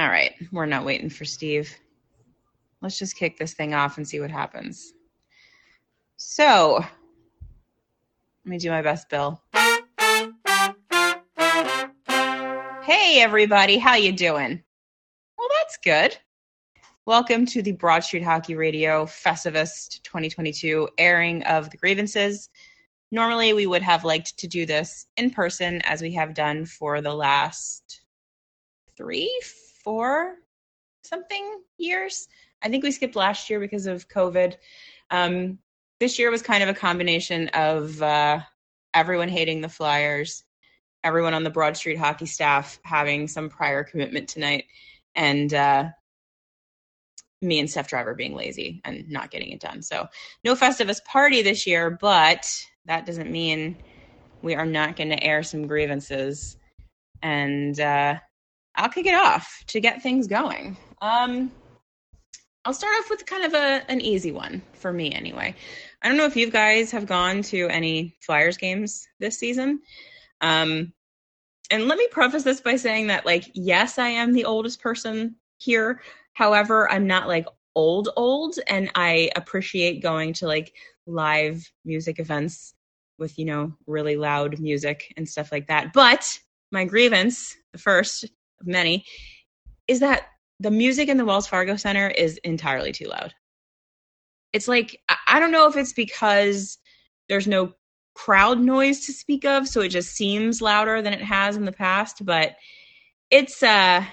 All right, we're not waiting for Steve. Let's just kick this thing off and see what happens. So, let me do my best, Bill. Hey everybody, how you doing? Well, that's good. Welcome to the Broad Street Hockey Radio Festivus 2022 airing of the grievances. Normally, we would have liked to do this in person as we have done for the last three, four something years. I think we skipped last year because of COVID. Um, this year was kind of a combination of uh, everyone hating the Flyers, everyone on the Broad Street hockey staff having some prior commitment tonight, and uh, me and Steph Driver being lazy and not getting it done. So, no Festivus party this year, but that doesn't mean we are not going to air some grievances. And uh, I'll kick it off to get things going. Um, I'll start off with kind of a an easy one for me anyway. I don't know if you guys have gone to any Flyers games this season. Um, and let me preface this by saying that like yes, I am the oldest person here. However, I'm not like old old and I appreciate going to like live music events with, you know, really loud music and stuff like that. But my grievance, the first many, is that the music in the Wells Fargo Center is entirely too loud. It's like I don't know if it's because there's no crowd noise to speak of, so it just seems louder than it has in the past, but it's uh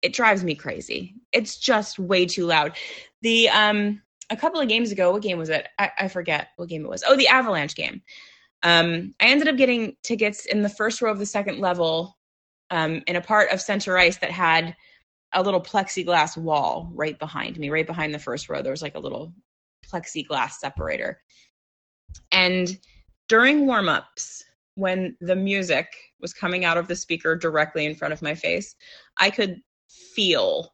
it drives me crazy. It's just way too loud. The um a couple of games ago, what game was it? I, I forget what game it was. Oh, the Avalanche game. Um, I ended up getting tickets in the first row of the second level um, in a part of center ice that had a little plexiglass wall right behind me, right behind the first row. There was like a little plexiglass separator. And during warm-ups, when the music was coming out of the speaker directly in front of my face, I could feel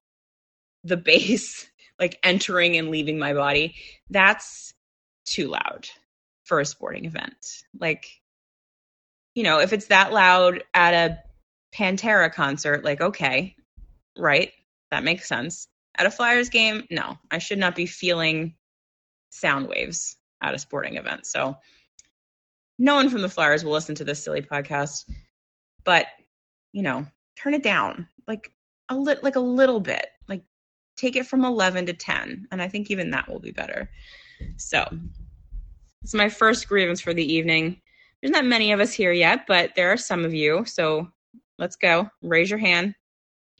the bass like entering and leaving my body. That's too loud for a sporting event. Like, you know, if it's that loud at a Pantera concert, like, okay, right? That makes sense. At a Flyers game, no, I should not be feeling sound waves at a sporting event. So no one from the Flyers will listen to this silly podcast, but you know, turn it down like a lit like a little bit. Like take it from 11 to 10, and I think even that will be better. So, it's my first grievance for the evening. There's not many of us here yet, but there are some of you. So, let's go. Raise your hand.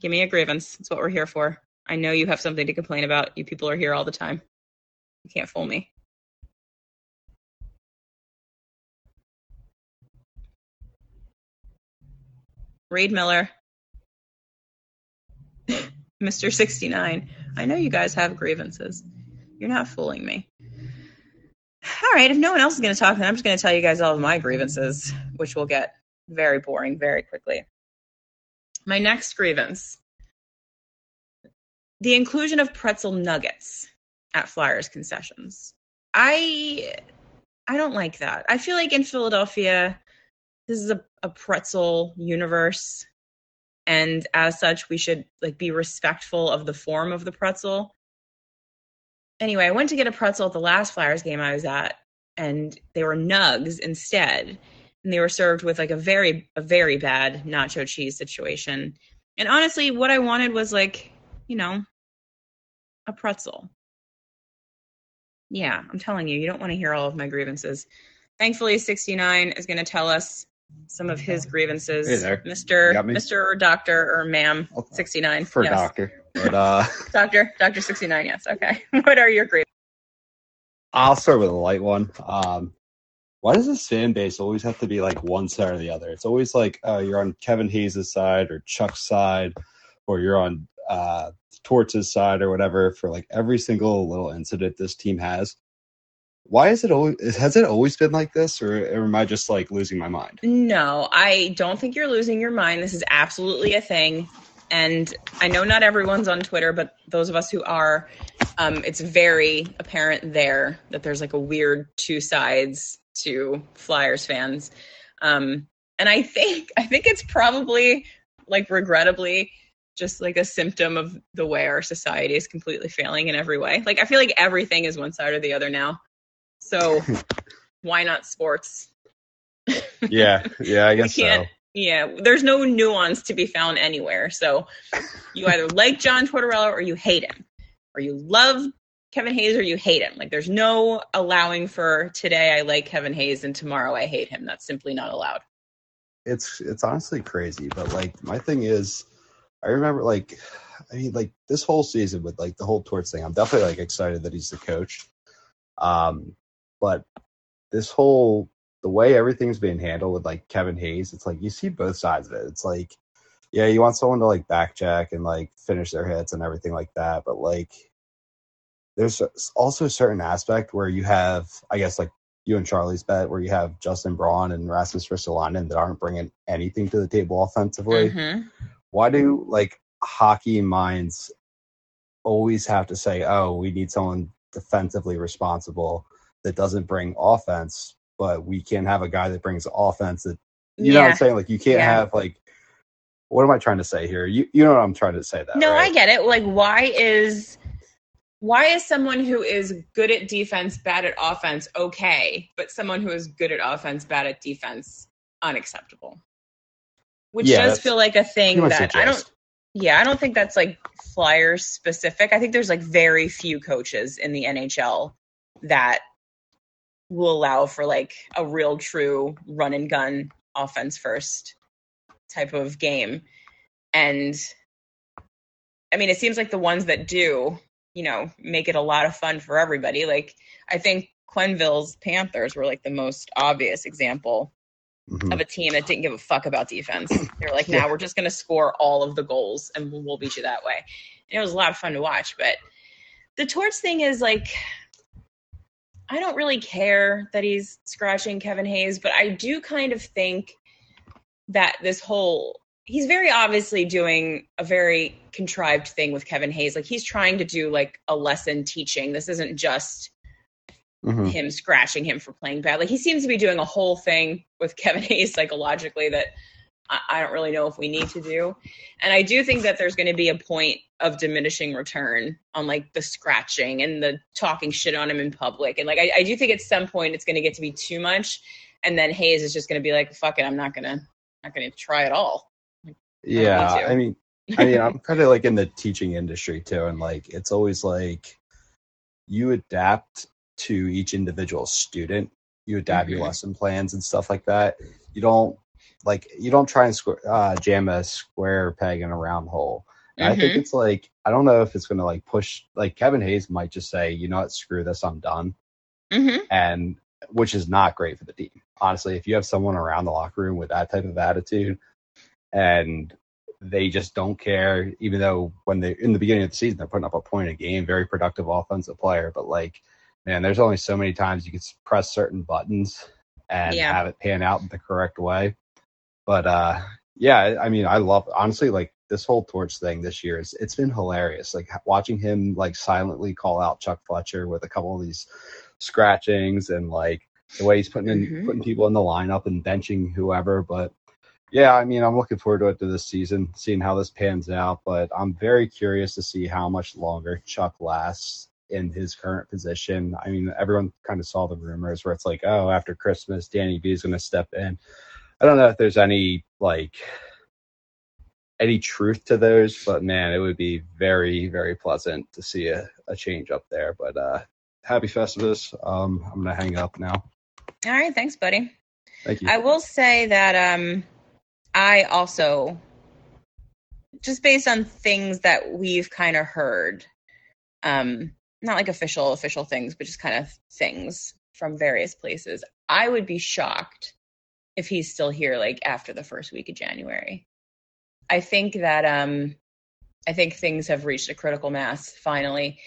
Give me a grievance. That's what we're here for. I know you have something to complain about. You people are here all the time. You can't fool me. Reed Miller. Mr. 69. I know you guys have grievances. You're not fooling me. All right, if no one else is going to talk, then I'm just going to tell you guys all of my grievances, which will get very boring very quickly. My next grievance the inclusion of pretzel nuggets at Flyers concessions. I I don't like that. I feel like in Philadelphia, this is a, a pretzel universe, and as such, we should like be respectful of the form of the pretzel. Anyway, I went to get a pretzel at the last Flyers game I was at, and they were nugs instead and they were served with like a very a very bad nacho cheese situation. And honestly, what I wanted was like, you know, a pretzel. Yeah, I'm telling you, you don't want to hear all of my grievances. Thankfully, 69 is going to tell us some of his grievances. Hey there. Mr. Mr. or Doctor or Ma'am 69. For yes. doctor. But uh Doctor, Doctor 69, yes. Okay. what are your grievances? I'll start with a light one. Um why does this fan base always have to be like one side or the other? It's always like uh, you're on Kevin Hayes' side or Chuck's side, or you're on uh, Torts' side or whatever for like every single little incident this team has. Why is it always has it always been like this, or, am I just like losing my mind? No, I don't think you're losing your mind. This is absolutely a thing. And I know not everyone's on Twitter, but those of us who are, um, it's very apparent there that there's like a weird two sides to Flyers fans. Um, and I think I think it's probably like regrettably just like a symptom of the way our society is completely failing in every way. Like I feel like everything is one side or the other now. So why not sports? yeah, yeah, I guess so. Yeah, there's no nuance to be found anywhere. So you either like John Tortorella or you hate him, or you love Kevin Hayes or you hate him. Like there's no allowing for today I like Kevin Hayes and tomorrow I hate him. That's simply not allowed. It's it's honestly crazy, but like my thing is I remember like I mean like this whole season with like the whole Torts thing, I'm definitely like excited that he's the coach. Um but this whole the way everything's being handled with like Kevin Hayes, it's like you see both sides of it. It's like, yeah, you want someone to like backcheck and like finish their hits and everything like that, but like there's also a certain aspect where you have, I guess, like you and Charlie's bet, where you have Justin Braun and Rasmus Ristolainen that aren't bringing anything to the table offensively. Mm-hmm why do like hockey minds always have to say, "Oh, we need someone defensively responsible that doesn't bring offense," but we can't have a guy that brings offense that you yeah. know what I'm saying? Like you can't yeah. have like what am I trying to say here? You you know what I'm trying to say that. No, right? I get it. Like why is why is someone who is good at defense bad at offense okay, but someone who is good at offense bad at defense unacceptable? which yeah, does feel like a thing that I don't. Yeah, I don't think that's like Flyers specific. I think there's like very few coaches in the NHL that will allow for like a real true run and gun offense first type of game. And I mean, it seems like the ones that do, you know, make it a lot of fun for everybody. Like I think Quenneville's Panthers were like the most obvious example mm-hmm. of a team that didn't give a fuck about defense. They were like, "Now nah, we're just going to score all of the goals and we'll beat you that way." And it was a lot of fun to watch. But the Torts thing is like, I don't really care that he's scratching Kevin Hayes, but I do kind of think that this whole he's very obviously doing a very contrived thing with Kevin Hayes. Like he's trying to do like a lesson teaching. This isn't just mm-hmm. him scratching him for playing bad. Like he seems to be doing a whole thing with Kevin Hayes psychologically that I, I don't really know if we need to do. And I do think that there's going to be a point of diminishing return on like the scratching and the talking shit on him in public. And like I, I do think at some point it's going to get to be too much. And then Hayes is just going to be like, fuck it, I'm not going to, not going to try at all. Yeah. I, I mean, I mean, I'm kind of like in the teaching industry too. And like, it's always like you adapt to each individual student. You adapt mm-hmm. your lesson plans and stuff like that. You don't like you don't try and squ- uh, jam a square peg in a round hole. Mm-hmm. I think mm-hmm. it's like I don't know if it's going to like push. Like Kevin Hayes might just say, you know what, screw this, I'm done, mm-hmm. and which is not great for the team. Honestly, if you have someone around the locker room with that type of attitude, and they just don't care, even though when they in the beginning of the season they're putting up a point a game, very productive offensive player, but like man, there's only so many times you can press certain buttons and yeah. have it pan out in the correct way. But uh, yeah, I mean, I love honestly like this whole Torts thing this year. It's it's been hilarious. Like watching him like silently call out Chuck Fletcher with a couple of these scratchings and like the way he's putting in mm-hmm. putting people in the lineup and benching whoever. But yeah, I mean, I'm looking forward to it to this season, seeing how this pans out. But I'm very curious to see how much longer Chuck lasts in his current position. I mean, everyone kind of saw the rumors where it's like, oh, after Christmas, Danny B is going to step in. I don't know if there's any like any truth to those, but man, it would be very, very pleasant to see a, a change up there. But uh happy Festivus. Um, I'm gonna hang up now. All right, thanks, buddy. Thank you. I will say that um I also just based on things that we've kind of heard, um, not like official official things, but just kind of things from various places. I would be shocked if he's still here like after the first week of January. I think that um I think things have reached a critical mass finally.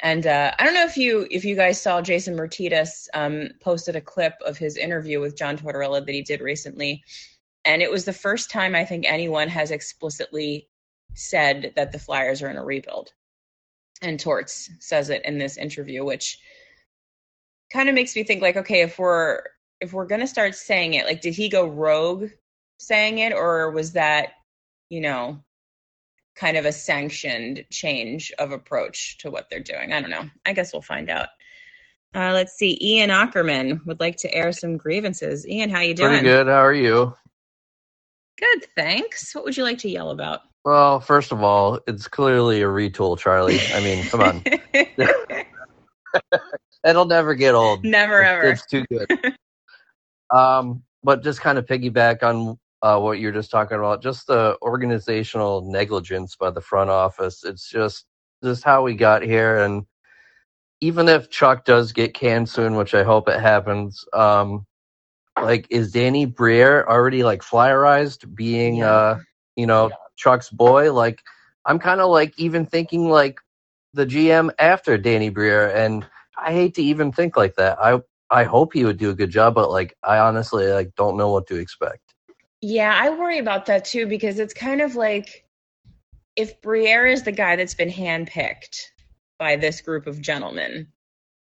And uh, I don't know if you if you guys saw Jason Myrtetus um, posted a clip of his interview with John Tortorella that he did recently, and it was the first time I think anyone has explicitly said that the Flyers are in a rebuild and Torts says it in this interview, which kind of makes me think like, okay, if we're if we're gonna start saying it, like, did he go rogue saying it, or was that, you know, kind of a sanctioned change of approach to what they're doing. I don't know. I guess we'll find out. Uh, let's see. Ian Ackerman would like to air some grievances. Ian, how you doing? Pretty good. How are you? Good, thanks. What would you like to yell about? Well, first of all, it's clearly a retool, Charlie. I mean, come on. It'll never get old. Never ever. It's too good. um, but just kind of piggyback on uh, what you're just talking about, just the organizational negligence by the front office. It's just just how we got here, and even if Chuck does get canned soon, which I hope it happens, um, like is Danny Briere already like flyerized being Yeah. uh you know Yeah. Chuck's boy? Like I'm kind of like even thinking like the GM after Danny Briere, and I hate to even think like that. I I hope he would do a good job, but like I honestly like don't know what to expect. Yeah, I worry about that too because it's kind of like if Briere is the guy that's been handpicked by this group of gentlemen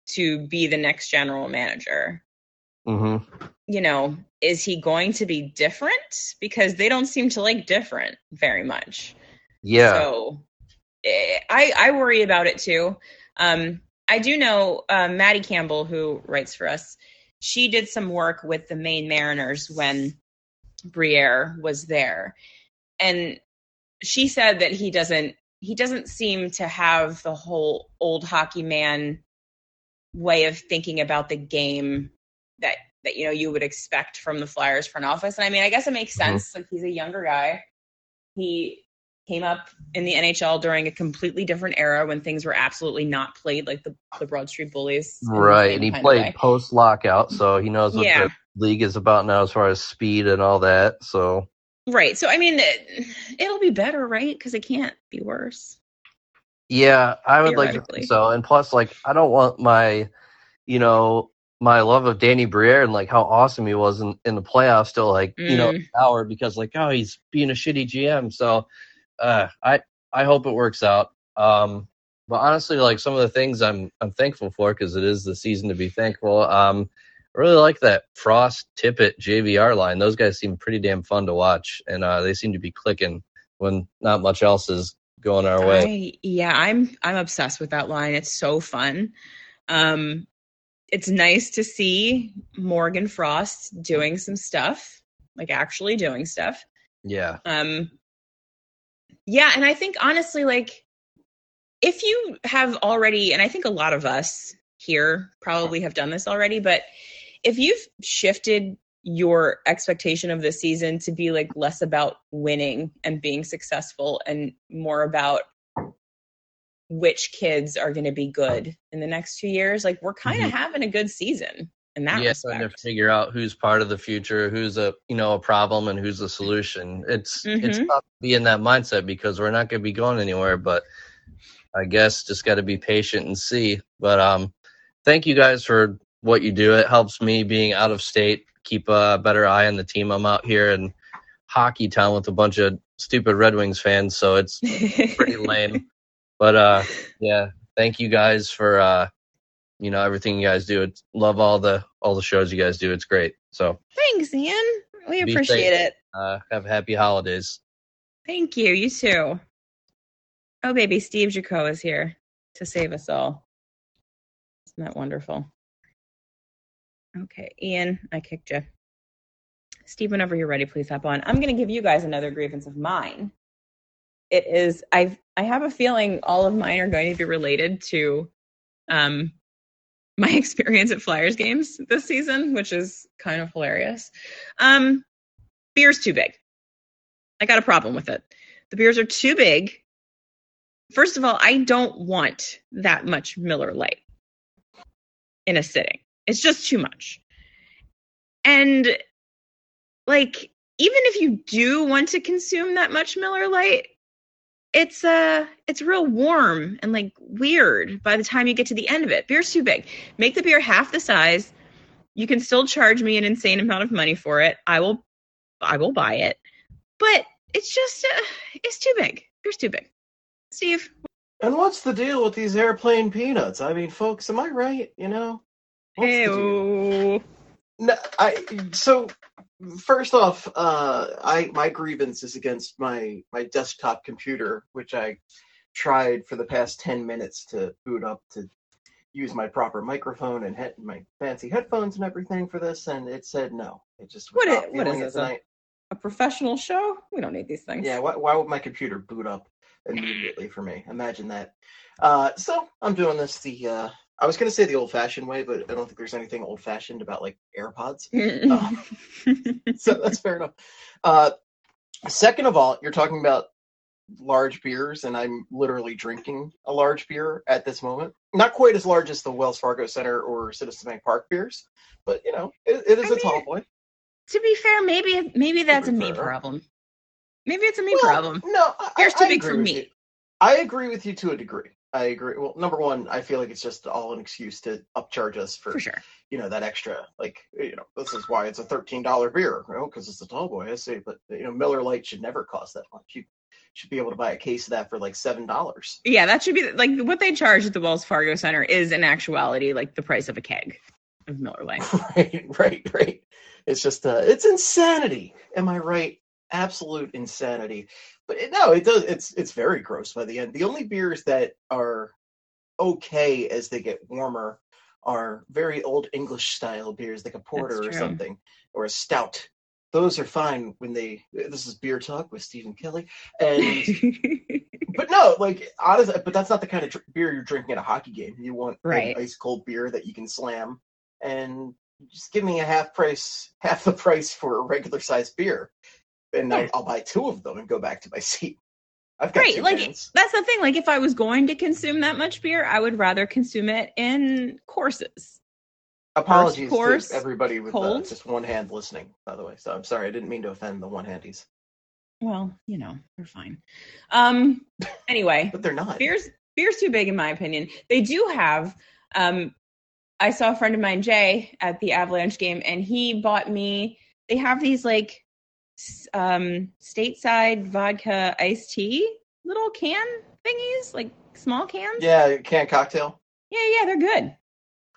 to be the next general manager, hmm you know, is he going to be different? Because they don't seem to like different very much. Yeah. So eh, I I worry about it too. Um, I do know uh, Maddie Campbell, who writes for us. She did some work with the Maine Mariners when Briere was there, and she said that he doesn't he doesn't seem to have the whole old hockey man way of thinking about the game that that you know you would expect from the Flyers front office. And I mean, I guess it makes Mhm. sense. Like he's a younger guy. He came up in the NHL during a completely different era when things were absolutely not played like the, the Broad Street Bullies. Right, and he kind of way. played post lockout, so he knows what Yeah. the league is about now as far as speed and all that. So Right. So I mean, it, it'll be better, right? Because it can't be worse. yeah, I would like to think so. And plus, like, I don't want my, you know, my love of Danny Briere and like how awesome he was in, in the playoffs to like you know Mm. hour because like oh he's being a shitty GM. So uh, I I hope it works out. Um, but honestly, like some of the things I'm I'm thankful for because it is the season to be thankful. Um, I really like that Frost Tippett JVR line. Those guys seem pretty damn fun to watch, and uh, they seem to be clicking when not much else is going our way. I, yeah, I'm I'm obsessed with that line. It's so fun. Um, it's nice to see Morgan Frost doing some stuff, like actually doing stuff. Yeah. Um, yeah, and I think honestly, like if you have already, and I think a lot of us here probably have done this already, but if you've shifted your expectation of the season to be like less about winning and being successful and more about which kids are going to be good in the next two years, like we're kind of Mhm. having a good season in that yeah, trying to figure out who's part of the future, who's a you know a problem, and who's a solution. It's it's Mhm. tough to be in that mindset because we're not going to be going anywhere. But I guess just got to be patient and see. But um, thank you guys for what you do. It helps me being out of state keep a better eye on the team. I'm out here in hockey town with a bunch of stupid Red Wings fans, so it's pretty lame. But uh, yeah, thank you guys for uh, you know everything you guys do. It's, love all the all the shows you guys do. It's great. So Thanks, Ian. We Be appreciate safe. it. uh, have happy holidays. Thank you. You too. Oh, baby, Steve Jaco is here to save us all. Isn't that wonderful? Okay, Ian, I kicked you. Steve, whenever you're ready, please hop on. I'm going to give you guys another grievance of mine. It is I I have a feeling all of mine are going to be related to um my experience at Flyers games this season, which is kind of hilarious. Um beer's too big. I got a problem with it. The beers are too big. First of all, I don't want that much Miller Lite in a sitting. It's just too much. And like even if you do want to consume that much Miller Lite, it's uh it's real warm and like weird by the time you get to the end of it. Beer's too big. Make the beer half the size. You can still charge me an insane amount of money for it. I will I will buy it. But it's just uh, it's too big. Beer's too big. Steve, And what's the deal with these airplane peanuts? I mean, folks, am I right? You know, what's the deal? Ew. No, I so first off, uh, I my grievance is against my my desktop computer, which I tried for the past ten minutes to boot up to use my proper microphone and head, my fancy headphones and everything for this, and it said no. It just was What not i- what it this, a- A professional show? We don't need these things. Yeah, why, why would my computer boot up immediately for me? Imagine that. Uh, so I'm doing this the uh, I was gonna say the old-fashioned way, but I don't think there's anything old-fashioned about like AirPods. so that's fair enough. Uh, second of all, you're talking about large beers, and I'm literally drinking a large beer at this moment. Not quite as large as the Wells Fargo Center or Citizens Bank Park beers, but you know, it, it is I a tall mean, boy. to be fair, maybe maybe that's a me problem. Maybe it's a me Well, problem. No, I, Beer's I too big for me. you. I agree with you to a degree. I agree. Well, number one, I feel like it's just all an excuse to upcharge us for, For sure. you know, that extra. Like, you know, this is why it's a thirteen dollar beer, you know, because it's a tall boy. I say, but you know, Miller Lite should never cost that much. You should be able to buy a case of that for like seven dollars. Yeah, that should be like what they charge at the Wells Fargo Center is in actuality like the price of a keg of Miller Lite. right, right, right. It's just, uh, it's insanity. Am I right? Absolute insanity. But it, no, it does. It's it's very gross by the end. The only beers that are okay as they get warmer are very old English style beers, like a porter or something, or a stout. Those are fine when they. This is beer talk with Stephen Kelly, and but no, like honestly, but that's not the kind of dr- beer you're drinking at a hockey game. You want an Right. ice cold beer that you can slam, and just give me a half price, half the price for a regular sized beer, and I, Yeah. I'll buy two of them and go back to my seat. I've got right, like cans. that's the thing. Like if I was going to consume that much beer, I would rather consume it in courses. Apologies course, to everybody with uh, just one hand listening, by the way. So I'm sorry, I didn't mean to offend the one handies, Well, you know, they're fine. Um anyway, but they're not. beer's beer's too big in my opinion. They do have um I saw a friend of mine, Jay, at the Avalanche game, and he bought me they have these like um stateside vodka iced tea little can thingies, like small cans. Yeah, can cocktail. Yeah, yeah, they're good.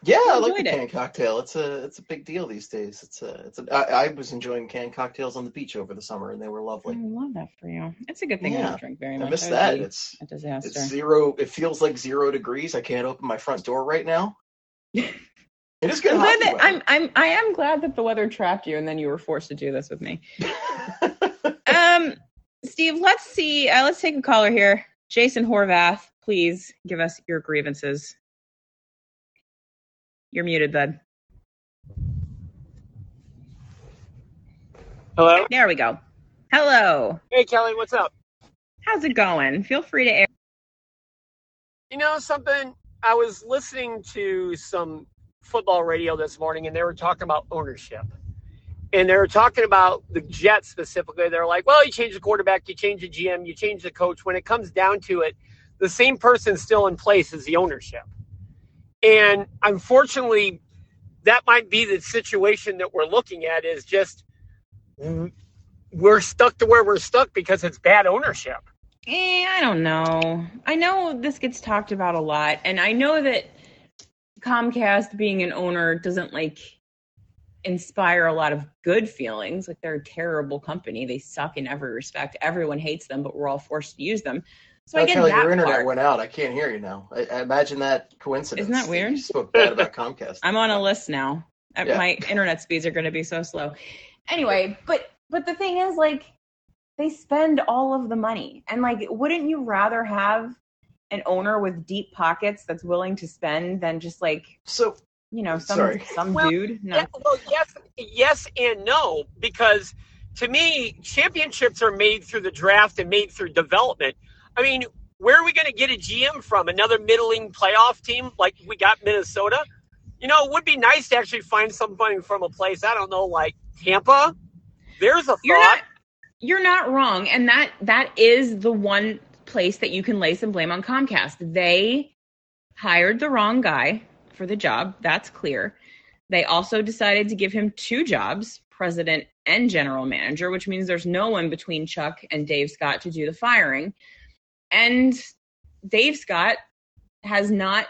Yeah, I I like the it. canned cocktail. It's a it's a big deal these days. It's a it's a. I, I was enjoying canned cocktails on the beach over the summer, and they were lovely. I love that for you. It's a good thing I don't drink very much. I miss that. It's a disaster. it's zero. It feels like zero degrees. I can't open my front door right now. It is good. I'm glad hockey that I'm I'm I am glad that the weather trapped you and then you were forced to do this with me. Um, Steve, let's see. Uh, let's take a caller here. Jason Horvath, please give us your grievances. You're muted, bud. Hello. There we go. Hello. Hey, Kelly, what's up? How's it going? Feel free to air. You know something? I was listening to some football radio this morning, and they were talking about ownership. And they're talking about the Jets specifically. They're like, well, you change the quarterback, you change the GM, you change the coach. When it comes down to it, the same person's still in place as the ownership. And unfortunately, that might be the situation that we're looking at is just we're stuck to where we're stuck because it's bad ownership. Eh, I don't know. I know this gets talked about a lot, and I know that Comcast being an owner doesn't like inspire a lot of good feelings. Like they're a terrible company. They suck in every respect. Everyone hates them, but we're all forced to use them. So I get Kelly, that your internet part. went out. I can't hear you now. I, I imagine that coincidence. Isn't that weird? You spoke bad about Comcast. I'm on a list now. Uh, Yeah. My internet speeds are going to be so slow. Anyway, but but the thing is, like, they spend all of the money, and like, wouldn't you rather have an owner with deep pockets that's willing to spend than just like so you know some Sorry. some Well, dude? No. Yeah, well, yes, yes, and no, because to me, championships are made through the draft and made through development. I mean, where are we going to get a GM from? Another middling playoff team like we got Minnesota? You know, it would be nice to actually find somebody from a place I don't know, like Tampa. There's a You're thought. not you're not wrong, and that that is the one place that you can lay some blame on Comcast. They hired the wrong guy for the job. That's clear. They also decided to give him two jobs, president and general manager, which means there's no one between Chuck and Dave Scott to do the firing. And Dave Scott has not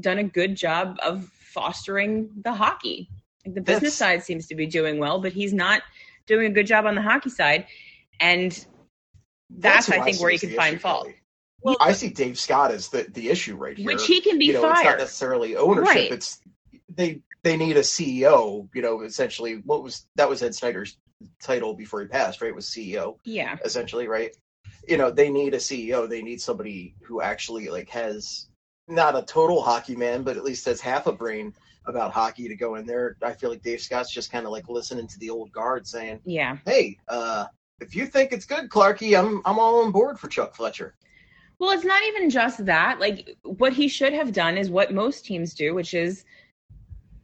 done a good job of fostering the hockey The business That's- side seems to be doing well, but he's not doing a good job on the hockey side. And that's, who I think, where you can find fault. Kelly. Well, I see Dave Scott as the, the issue right here. Which he can be you know, it's not necessarily ownership. Right. It's they they need a CEO. You know, essentially, what was that was Ed Snider's title before he passed, right? Was CEO Yeah. essentially, right? You know, they need a CEO. They need somebody who actually like has not a total hockey man, but at least has half a brain about hockey to go in there. I feel like Dave Scott's just kind of like listening to the old guard saying, Yeah. "Hey, uh, if you think it's good, Clarky, I'm I'm all on board for Chuck Fletcher." Well, it's not even just that. Like, what he should have done is what most teams do, which is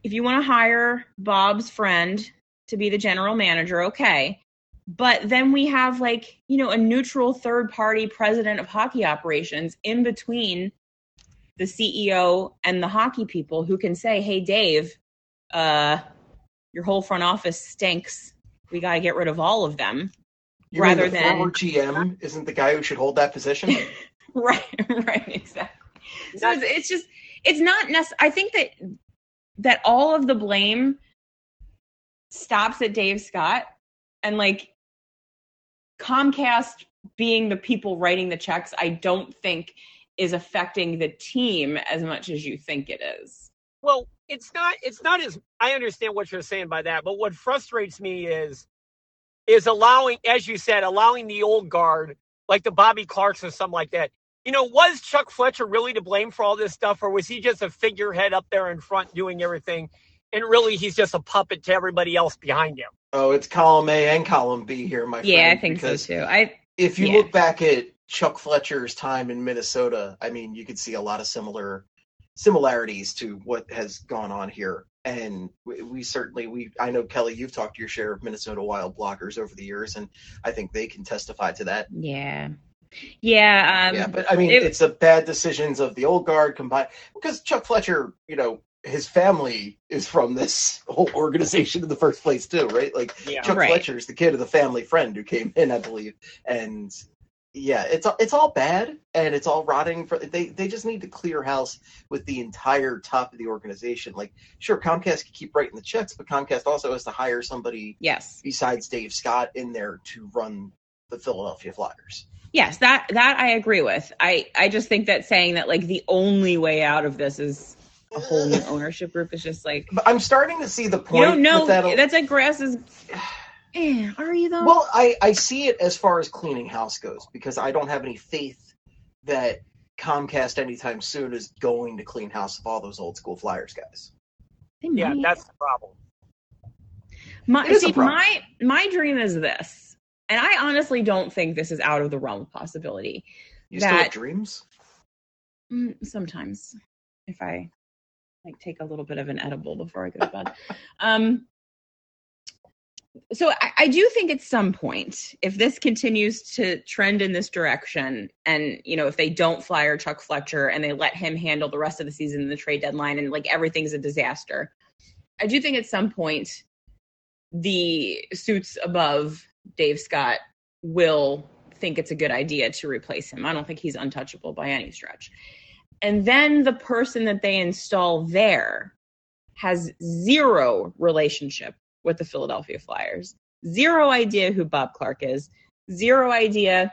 if you want to hire Bob's friend to be the general manager, okay. But then we have, like, you know, a neutral third party president of hockey operations in between the CEO and the hockey people who can say, hey, Dave, uh, your whole front office stinks. We got to get rid of all of them. You Rather than- former GM isn't the guy who should hold that position? right right exactly so it's, it's just it's not necessary i think that that all of the blame stops at dave scott and like comcast being the people writing the checks i don't think is affecting the team as much as you think it is Well, it's not. It's not as. I understand what you're saying by that, but what frustrates me is, is allowing, as you said, allowing the old guard, like the Bobby Clarkes or something like that. You know, was Chuck Fletcher really to blame for all this stuff, or was he just a figurehead up there in front doing everything, and really he's just a puppet to everybody else behind him? oh, it's column A and column B here, my friend. yeah i think because so too i if you Yeah. look back at Chuck Fletcher's time in Minnesota, I mean, you could see a lot of similar similarities to what has gone on here. And we, we certainly, we I know Kelly, you've talked to your share of Minnesota Wild blockers over the years, and I think they can testify to that. yeah yeah um yeah, but I mean, it- it's the bad decisions of the old guard combined because Chuck Fletcher, you know, his family is from this whole organization in the first place too, right? Like Yeah. Chuck Right. Fletcher's the kid of the family friend who came in, I believe, and yeah, it's it's all bad and it's all rotting. For they they just need to clear house with the entire top of the organization. Like, sure, Comcast can keep writing the checks, but Comcast also has to hire somebody yes besides Dave Scott in there to run the Philadelphia Flyers. Yes, that that I agree with. I I just think that saying that like the only way out of this is a whole new ownership group is just like But I'm starting to see the you point. don't know. that. That's like grass is. Eh, are you though? Well, I, I see it as far as cleaning house goes because I don't have any faith that Comcast anytime soon is going to clean house of all those old school Flyers guys. They Yeah, that's the problem. my it is a see problem. my my dream is this, and I honestly don't think this is out of the realm of possibility. You still have dreams? Mm, sometimes, if I like take a little bit of an edible before I go to bed. um, so I, I do think at some point, if this continues to trend in this direction, and you know, if they don't fire Chuck Fletcher and they let him handle the rest of the season in the trade deadline, and like everything's a disaster, I do think at some point the suits above Dave Scott will think it's a good idea to replace him. I don't think he's untouchable by any stretch. And then the person that they install there has zero relationship with the Philadelphia Flyers, zero idea who Bob Clarke is, zero idea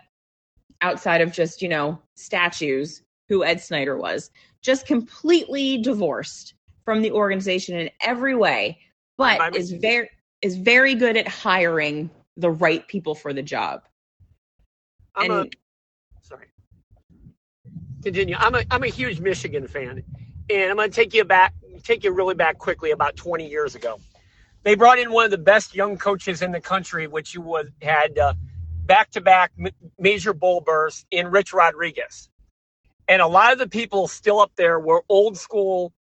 outside of just, you know, statues who Ed Snider was, just completely divorced from the organization in every way, but is very is very good at hiring the right people for the job. I'm And- a sorry. Continue. I'm a I'm a huge Michigan fan, and I'm going to take you back, take you really back quickly about 20 years ago. They brought in one of the best young coaches in the country, which you was had back to back major bowl bursts in Rich Rodriguez, and a lot of the people still up there were old school,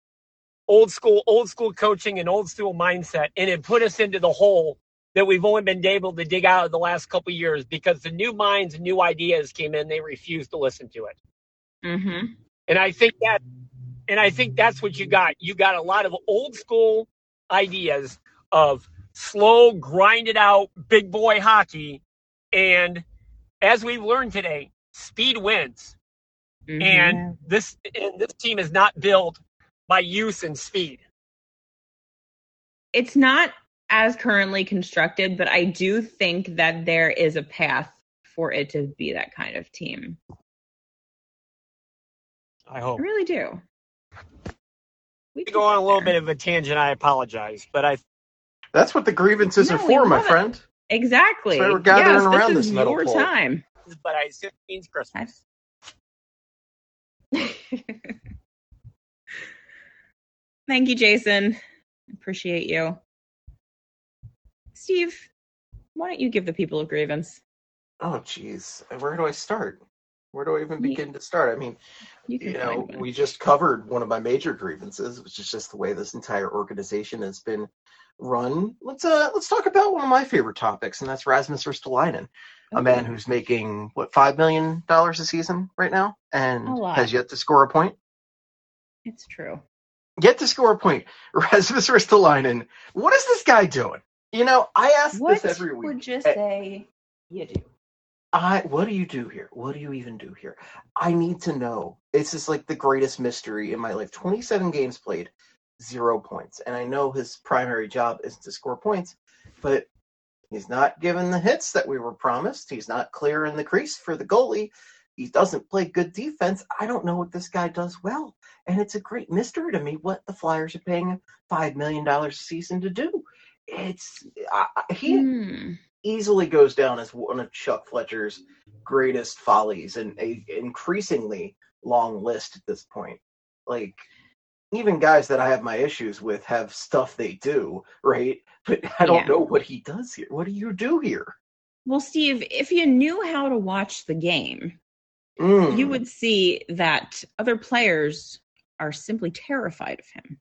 old school, old school coaching and old school mindset, and it put us into the hole that we've only been able to dig out of the last couple of years because the new minds and new ideas came in, they refused to listen to it. Mm-hmm. And I think that, and I think that's what you got. You got a lot of old school ideas of slow, grinded out, big boy hockey. And as we've learned today, speed wins. Mm-hmm. And this, and this team is not built by use and speed. it's not as currently constructed, but I do think that there is a path for it to be that kind of team. I I hope. really do. We go on a little there. bit of a tangent, I apologize, but I That's what the grievances No, are for, my it. friend. Exactly. That's why we're gathering yes, around this this is metal your pole. time. but I it means Christmas. Thank you, Jason. Appreciate you. Steve, why don't you give the people a grievance? Oh, jeez. Where do I start? Where do I even You- begin to start? I mean, You you know, we just covered one of my major grievances, which is just the way this entire organization has been run. Let's uh let's talk about one of my favorite topics, and that's Rasmus Ristolainen, a man who's making what five million dollars a season right now, and has yet to score a point. It's true. Yet to score a point. Rasmus Ristolainen. What is this guy doing? You know, I ask What this every week. would you Eh, say you do? I what do you do here? What do you even do here? I need to know. It's just like the greatest mystery in my life. 27 games played, zero points. And I know his primary job is to score points, but he's not given the hits that we were promised. He's not clear in the crease for the goalie. He doesn't play good defense. I don't know what this guy does well. And it's a great mystery to me what the Flyers are paying him $5 million a season to do. It's I- he Hmm. easily goes down as one of Chuck Fletcher's greatest follies and a increasingly long list at this point. Like even guys that I have my issues with have stuff they do, right? But I don't Yeah. know what he does here. What do you do here? Well, Steve, if you knew how to watch the game, Mm. you would see that other players are simply terrified of him.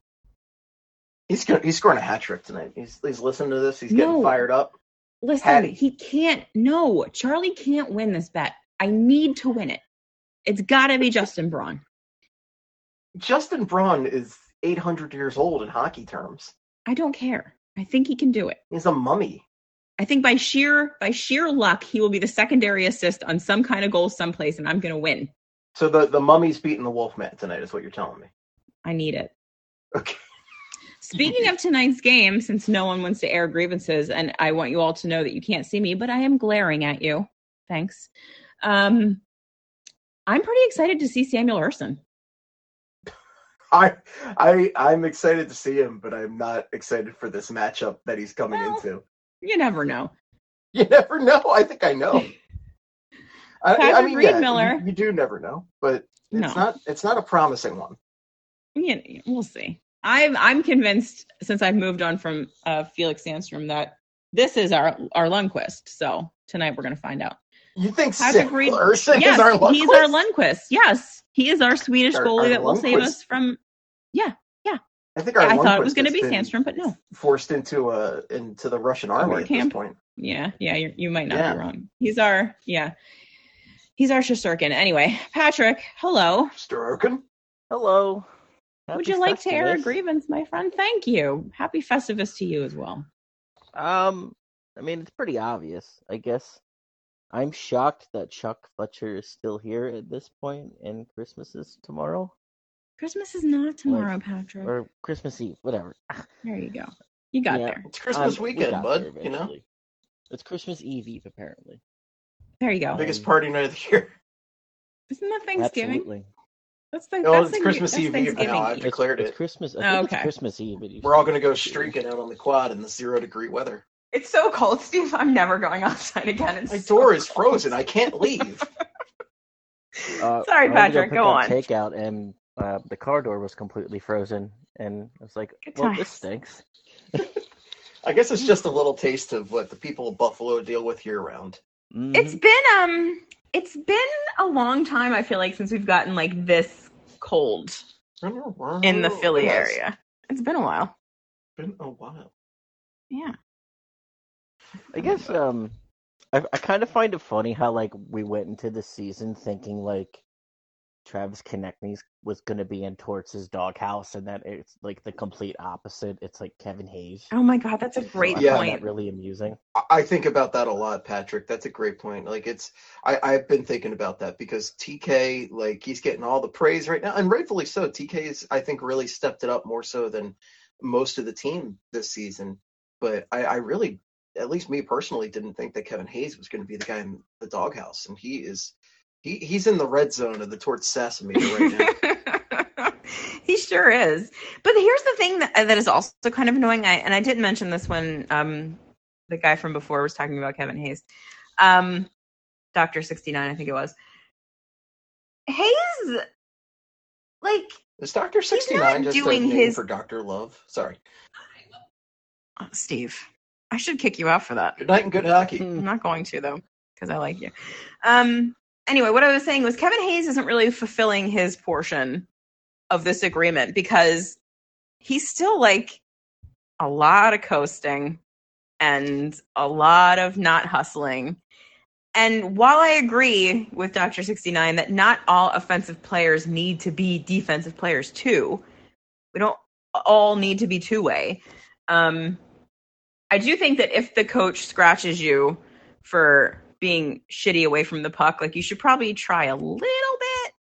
He's gonna, he's scoring a hat trick tonight. He's he's listening to this. He's getting No. fired up. Listen, Hattie. he can't. No, Charlie can't win this bet. I need to win it. It's got to be Justin Braun. Justin Braun is 800 years old in hockey terms. I don't care. I think he can do it. He's a mummy. I think by sheer by sheer luck, he will be the secondary assist on some kind of goal someplace, and I'm going to win. So the the mummy's beating the Wolfman tonight, is what you're telling me. I need it. Okay. Speaking of tonight's game, since no one wants to air grievances, and I want you all to know that you can't see me, but I am glaring at you. Thanks. Um, I'm pretty excited to see Samuel Ersson. I I I'm excited to see him, but I'm not excited for this matchup that he's coming Well, into. You never know. You never know. I think I know. I, I mean, Reed yeah, Miller. You, you do never know, but it's No. not it's not a promising one. Yeah, we'll see. I'm I'm convinced since I've moved on from uh, Felix Sandstrom that this is our our Lundqvist. So tonight we're going to find out. You think Patrick Sam Reed- Larson yes, is our he's our Lundqvist? Lundqvist. Yes, he is our Swedish Our- goalie our that will save us from. Yeah, yeah. I think our I thought it was going to be Sandstrom, but no. Forced into a into the Russian army war at camp. this point. Yeah, yeah, you you might not Yeah. be wrong. He's our yeah, he's our Shesterkin. Anyway, Patrick, hello. Sturkin. Hello. Would Happy you like to air a grievance, my friend? Thank you. Happy Festivus to you as well. Um, I mean, it's pretty obvious, I guess. I'm shocked that Chuck Fletcher is still here at this point, and Christmas is tomorrow Christmas is not tomorrow, Patrick. or Christmas Eve, whatever. There you go. You got Yeah. there. It's Christmas um, weekend, got bud. You know, it's Christmas Eve Eve apparently. There you go. biggest Um, party night of the year. Isn't that Thanksgiving? Absolutely. That's the No, that's it's the- Christmas that's Eve Eve Thanksgiving now. I've It's, declared it's. Christmas. I Oh, think okay. it's Christmas Eve. But We're all gonna go streaking out on the quad in the zero degree weather. It's so cold, Steve. I'm never going outside again. It's My so door is cold. frozen. I can't leave. Uh, Sorry, I went to Patrick, pick go up on. Takeout, and uh, the car door was completely frozen, and I was like, Good "Well, times. this stinks." I guess it's just a little taste of what the people of Buffalo deal with year round. Mhm. It's been um it's been a long time I feel like since we've gotten like this cold in the Philly It has area. It's been a while. Been a while. Yeah. I guess um I I kind of find it funny how like we went into the season thinking like Travis Konecny was gonna be in Torts' doghouse and that it's like the complete opposite. It's like Kevin Hayes. Oh my god, that's a So great I Yeah. find point. that really amusing. I- I think about that a lot, Patrick. That's a great point. Like it's I, I've been thinking about that because TK, like he's getting all the praise right now, and rightfully so. TK is, I think, really stepped it up more so than most of the team this season. But I, I really, at least me personally, didn't think that Kevin Hayes was going to be the guy in the doghouse, and he is. He, he's in the red zone of the Torch Sesame right now. he sure is. But here's the thing that that is also kind of annoying. I and I didn't mention this when um the guy from before was talking about Kevin Hayes. Um Doctor sixty nine, I think it was. Hayes like Is Doctor sixty nine just doing his- for Doctor Love? Sorry. Steve. I should kick you out for that. Good night and good hockey. I'm not going to though, because I like you. Um. Anyway, what I was saying was Kevin Hayes isn't really fulfilling his portion of this agreement because he's still like a lot of coasting and a lot of not hustling. And while I agree with Dr. 69 that not all offensive players need to be defensive players too, we don't all need to be two way. Um, I do think that if the coach scratches you for being shitty away from the puck, like you should probably try a little bit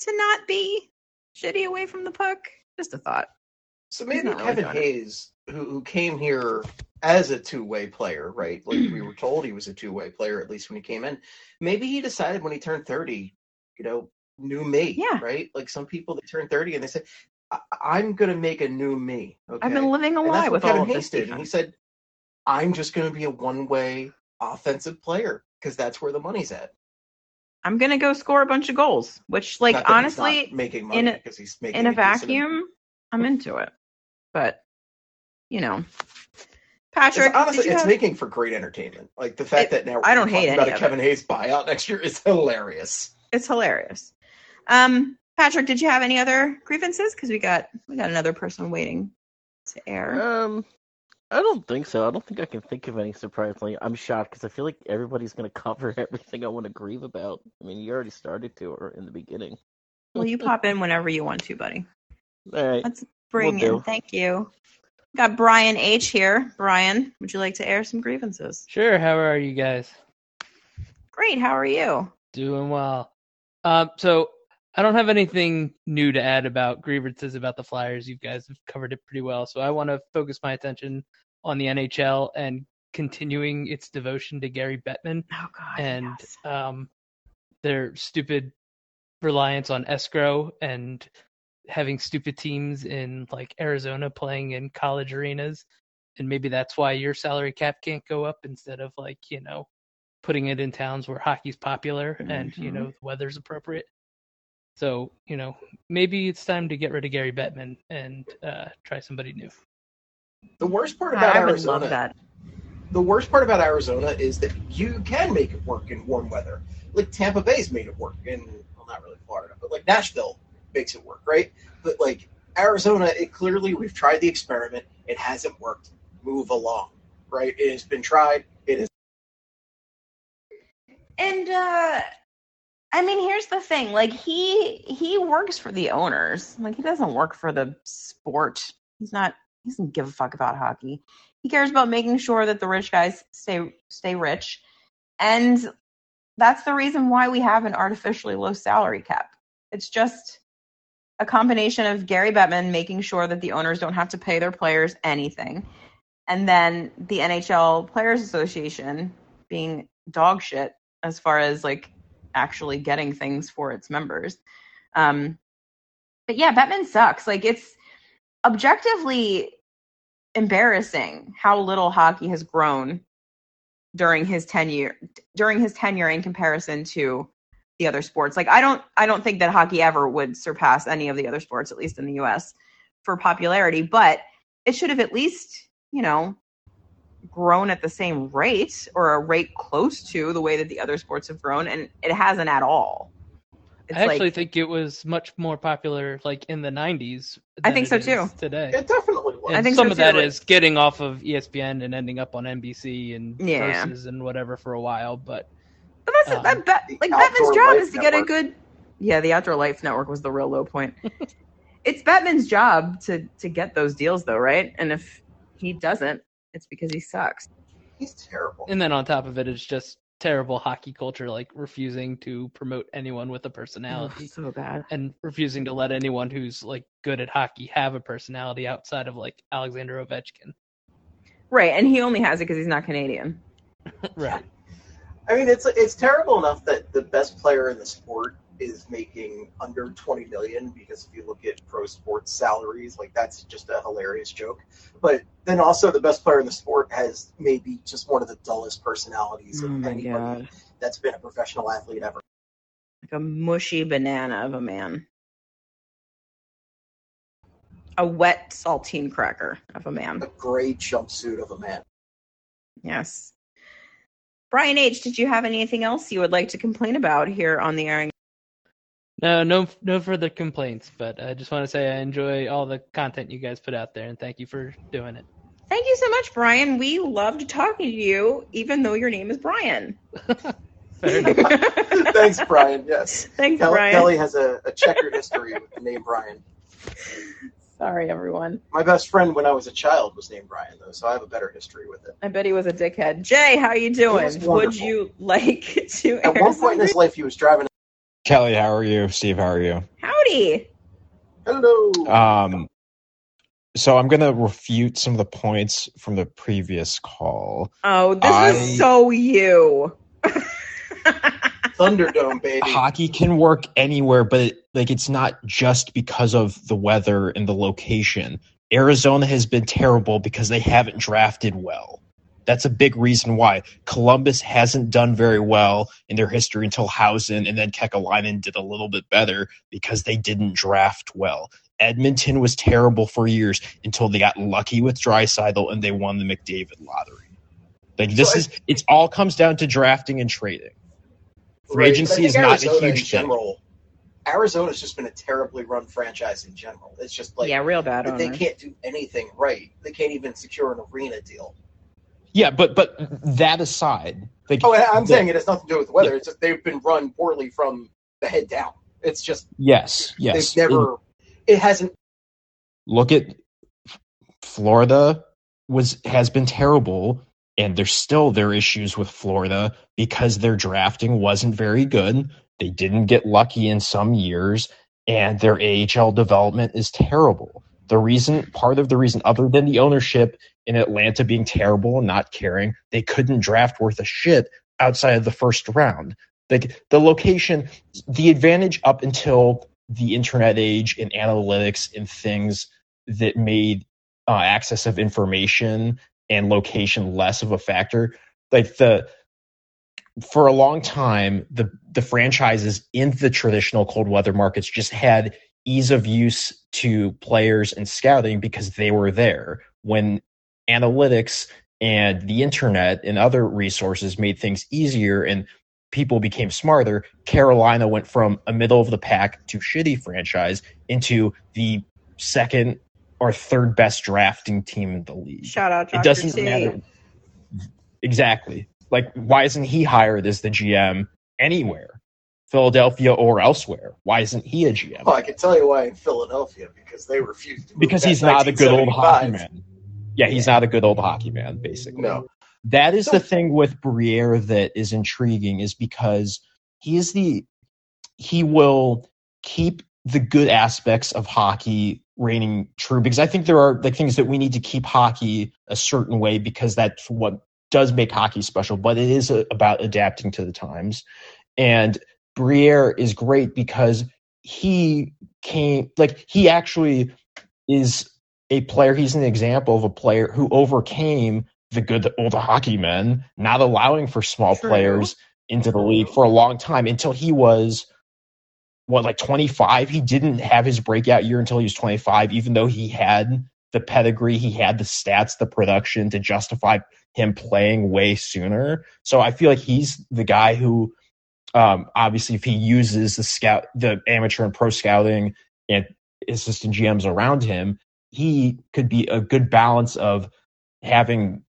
to not be shitty away from the puck. Just a thought. So maybe really Kevin. Hayes, who, who came here as a two way player, right? Like we were told he was a two way player, at least when he came in. Maybe he decided when he turned 30, you know, new me, Yeah. right? Like some people, they turn 30 and they say, I'm going to make a new me. Okay? I've been living a and lie with Kevin all of Hayes this did. And he said, I'm just going to be a one way offensive player because that's where the money's at. I'm gonna go score a bunch of goals, which, like, Not that he's not honestly, making money in a- because he's making in a vacuum, I'm into it. But you know, It's, Patrick, honestly, it's have- making for great entertainment. Like the fact It- that now I don't we're hate about a Kevin Hayes buyout next year is hilarious. it's hilarious. Um, Patrick, did you have any other grievances? Because we got we got another person waiting to air. Um, I don't think so. I don't think I can think of any. Surprisingly, I'm shocked because I feel like everybody's gonna cover everything I want to grieve about. I mean, you already started to, or in the beginning. Well, you pop in whenever you want to, buddy. All right. Let's bring Will in. do. Thank you. Got Brian H here. Brian, would you like to air some grievances? Sure. How are you guys? Great. How are you? Doing well. Um, so I don't have anything new to add about grievances about the Flyers. You guys have covered it pretty well. So I want to focus my attention on the NHL and continuing its devotion to Gary Bettman Oh God. and yes. um, their stupid reliance on escrow and having stupid teams in like Arizona playing in college arenas. And maybe that's why your salary cap can't go up instead of like, you know, putting it in towns where hockey's popular and, you Mhm. know, the weather's appropriate. So, you know, maybe it's time to get rid of Gary Bettman and uh, try somebody new. The worst part about I would Arizona, love that. the worst part about Arizona is that you can make it work in warm weather. Like Tampa Bay's made it work in, well, not really Florida, but like Nashville makes it work, right? But like Arizona, it clearly we've tried the experiment. It hasn't worked. Move along, right? It has been tried. It is. And uh I mean, here's the thing. Like he he works for the owners. Like he doesn't work for the sport. He's not he doesn't give a fuck about hockey. He cares about making sure that the rich guys stay stay rich. And that's the reason why we have an artificially low salary cap. It's just a combination of Gary Bettman making sure that the owners don't have to pay their players anything. And then the NHL Players Association being dog shit as far as like actually getting things for its members. Um, but yeah, Bettman sucks. Like it's objectively embarrassing how little hockey has grown during his tenure during his tenure in comparison to the other sports. Like I don't I don't think that hockey ever would surpass any of the other sports, at least in the US, for popularity, but it should have at least, you know, grown at the same rate or a rate close to the way that the other sports have grown, and it hasn't at all. It's I actually like, think it was much more popular like in the 90s. I than think so it is too. Today. It definitely was. And I think some so of that too. is getting off of ESPN and ending up on NBC and Yeah. Versus and whatever for a while. But but that's um, that, that, like Bettman's job Life is to get a good. Yeah, the Outdoor Life Network was the real low point. it's Bettman's job to to get those deals, though, right? And if he doesn't, it's because he sucks. He's terrible. and then on top of it, it's just terrible hockey culture, like refusing to promote anyone with a Oh, personality so bad. and refusing to let anyone who's like good at hockey have a personality outside of like Alexander Ovechkin. Right, and he only has it because he's not Canadian. right. I mean, it's it's terrible enough that the best player in the sport is making under 20 million because if you look at pro sports salaries, like that's just a hilarious joke. But then also the best player in the sport has maybe just one of the dullest personalities Oh of anybody god. that's been a professional athlete ever. Like a mushy banana of a man. A wet saltine cracker of a man. A gray jumpsuit of a man. Yes. Brian H., did you have anything else you would like to complain about here on the airing? No, no, no further complaints. But I just want to say I enjoy all the content you guys put out there, and thank you for doing it. Thank you so much, Brian. We loved talking to you, even though your name is Brian. Thanks, Brian. Yes. Thanks, Kelly, Brian. Kelly has a, a checkered history with the name Brian. Sorry, everyone. My best friend when I was a child was named Brian, though, so I have a better history with it. I bet he was a dickhead. Jay, how are you doing? Would you like to At air one point in his life, he was driving. Kelly, how are you? Steve, how are you? Howdy. Hello. Um, so I'm gonna refute some of the points from the previous call. Oh, this I- is so you. Thunderdome, baby. Hockey can work anywhere, but it, like it's not just because of the weather and the location. Arizona has been terrible because they haven't drafted well. That's a big reason why Columbus hasn't done very well in their history until Howson and then Kekalainen did a little bit better because they didn't draft well. Edmonton was terrible for years until they got lucky with Draisaitl and they won the McDavid lottery. Like this So I- is it's all comes down to drafting and trading. Free Right, agency is not a Arizona in huge thing. general. Arizona's just been a terribly run franchise in general. It's just like yeah, real bad they owner. can't do anything right. They can't even secure an arena deal. Yeah, but but that aside, like Oh, I'm the- saying it has nothing to do with the weather. It's just they've been run poorly from the head down. It's just yes, yes. they've never. It hasn't. look at Florida was has been terrible and there's still their issues with Florida because their drafting wasn't very good. They didn't get lucky in some years and their AHL development is terrible. The reason part of the reason other than the ownership in Atlanta being terrible and not caring, they couldn't draft worth a shit outside of the first round. Like the location, the advantage up until the internet age and analytics and things that made uh, access of information and location less of a factor. Like the for a long time, the the franchises in the traditional cold weather markets just had ease of use to players and scouting because they were there. When analytics and the internet and other resources made things easier and people became smarter, Carolina went from a middle of the pack to shitty franchise into the second or third best drafting team in the league. Shout out, Dr. It doesn't T. matter. Exactly. Like, why isn't he hired as the GM anywhere? Philadelphia or elsewhere? Why isn't he a GM? Well, I can tell you why in Philadelphia because they refused to. Because he's not a good old hockey man. Yeah, he's not a good old hockey man, basically. No. That is So- the thing with Briere that is intriguing, is because he is the he will keep the good aspects of hockey reigning true. Because I think there are like things that we need to keep hockey a certain way because that's what does make hockey special. But it is a, about adapting to the times, and Briere is great because he came like he actually is a player. He's an example of a player who overcame the good old hockey men, not allowing for small True. players into the league for a long time until he was what like 25 he didn't have his breakout year until he was 25 even though he had the pedigree he had the stats the production to justify him playing way sooner so i feel like he's the guy who um obviously if he uses the scout the amateur and pro scouting and assistant gms around him he could be a good balance of having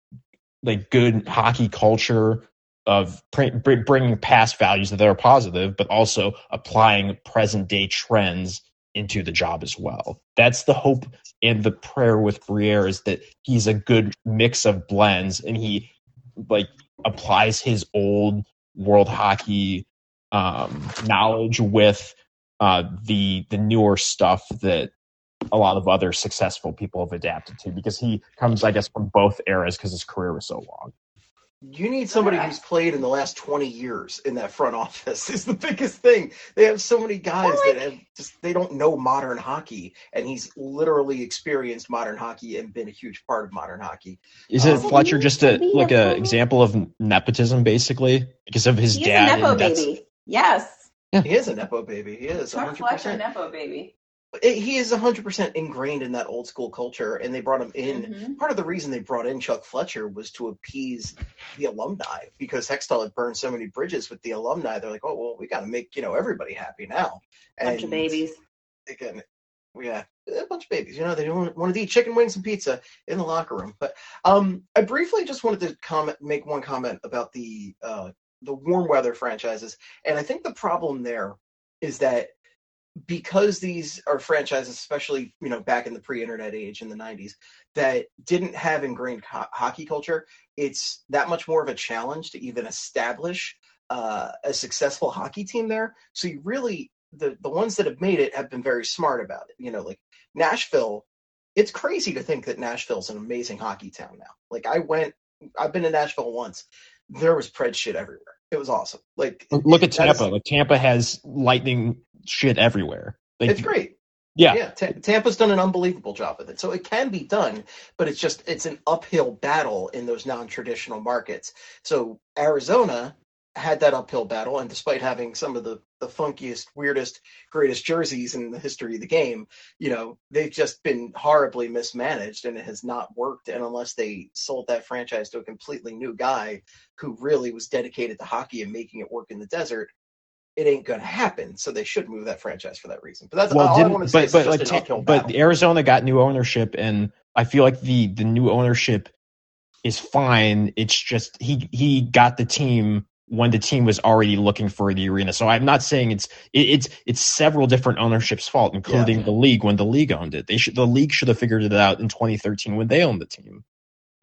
like good hockey culture of pr- bringing past values that are positive, but also applying present day trends into the job as well. That's the hope and the prayer with Briere is that he's a good mix of blends and he like applies his old world hockey um, knowledge with uh, the the newer stuff that a lot of other successful people have adapted to because he comes, I guess, from both eras because his career was so long. You need somebody who's played in the last 20 years in that front office is the biggest thing. They have so many guys that have just they don't know modern hockey and he's literally experienced modern hockey and been a huge part of modern hockey. Is it Um, Fletcher just a like a- a example of nepotism, basically, because of his He's dad? a nepo and that's- baby. Yes. He is a nepo baby. He is Chuck Fletcher, 100%. nepo baby. It- he is 100% ingrained in that old school culture and they brought him in Mhm. part of the reason they brought in Chuck Fletcher was to appease the alumni because Hextall had burned so many bridges with the alumni. They're like, oh well, we got to make you know everybody happy now. Bunch of babies. Again, yeah, a bunch of babies. You know, they don't want to eat chicken wings and pizza in the locker room. But um, I briefly just wanted to comment, make one comment about the uh, the warm weather franchises, and I think the problem there is that because these are franchises, especially you know back in the pre-internet age in the '90s, that didn't have ingrained ho- hockey culture, it's that much more of a challenge to even establish uh, a successful hockey team there. So you really the the ones that have made it have been very smart about it. You know, like Nashville. It's crazy to think that Nashville's an amazing hockey town now. Like I went, I've been to Nashville once. There was pred shit everywhere. It was awesome. Like Look at that is- Tampa. Like Tampa has lightning shit everywhere. Like, it's great. Yeah. yeah. Ta- Tampa's done an unbelievable job with it, so it can be done. But it's just it's an uphill battle in those non-traditional markets. So Arizona had that uphill battle, and despite having some of the the funkiest, weirdest, greatest jerseys in the history of the game, you know they've just been horribly mismanaged, and it has not worked. And unless they sold that franchise to a completely new guy who really was dedicated to hockey and making it work in the desert. It ain't gonna happen, so they should move that franchise for that reason. But that's well, all I want to say. but but like just an Ta- uphill but. Arizona got new ownership, and I feel like the the new ownership is fine. It's just he he got the team when the team was already looking for the arena. So I'm not saying it's it, it's it's several different ownership's fault, including the league when the league owned it. They should the league should have figured it out in 2013 when they owned the team,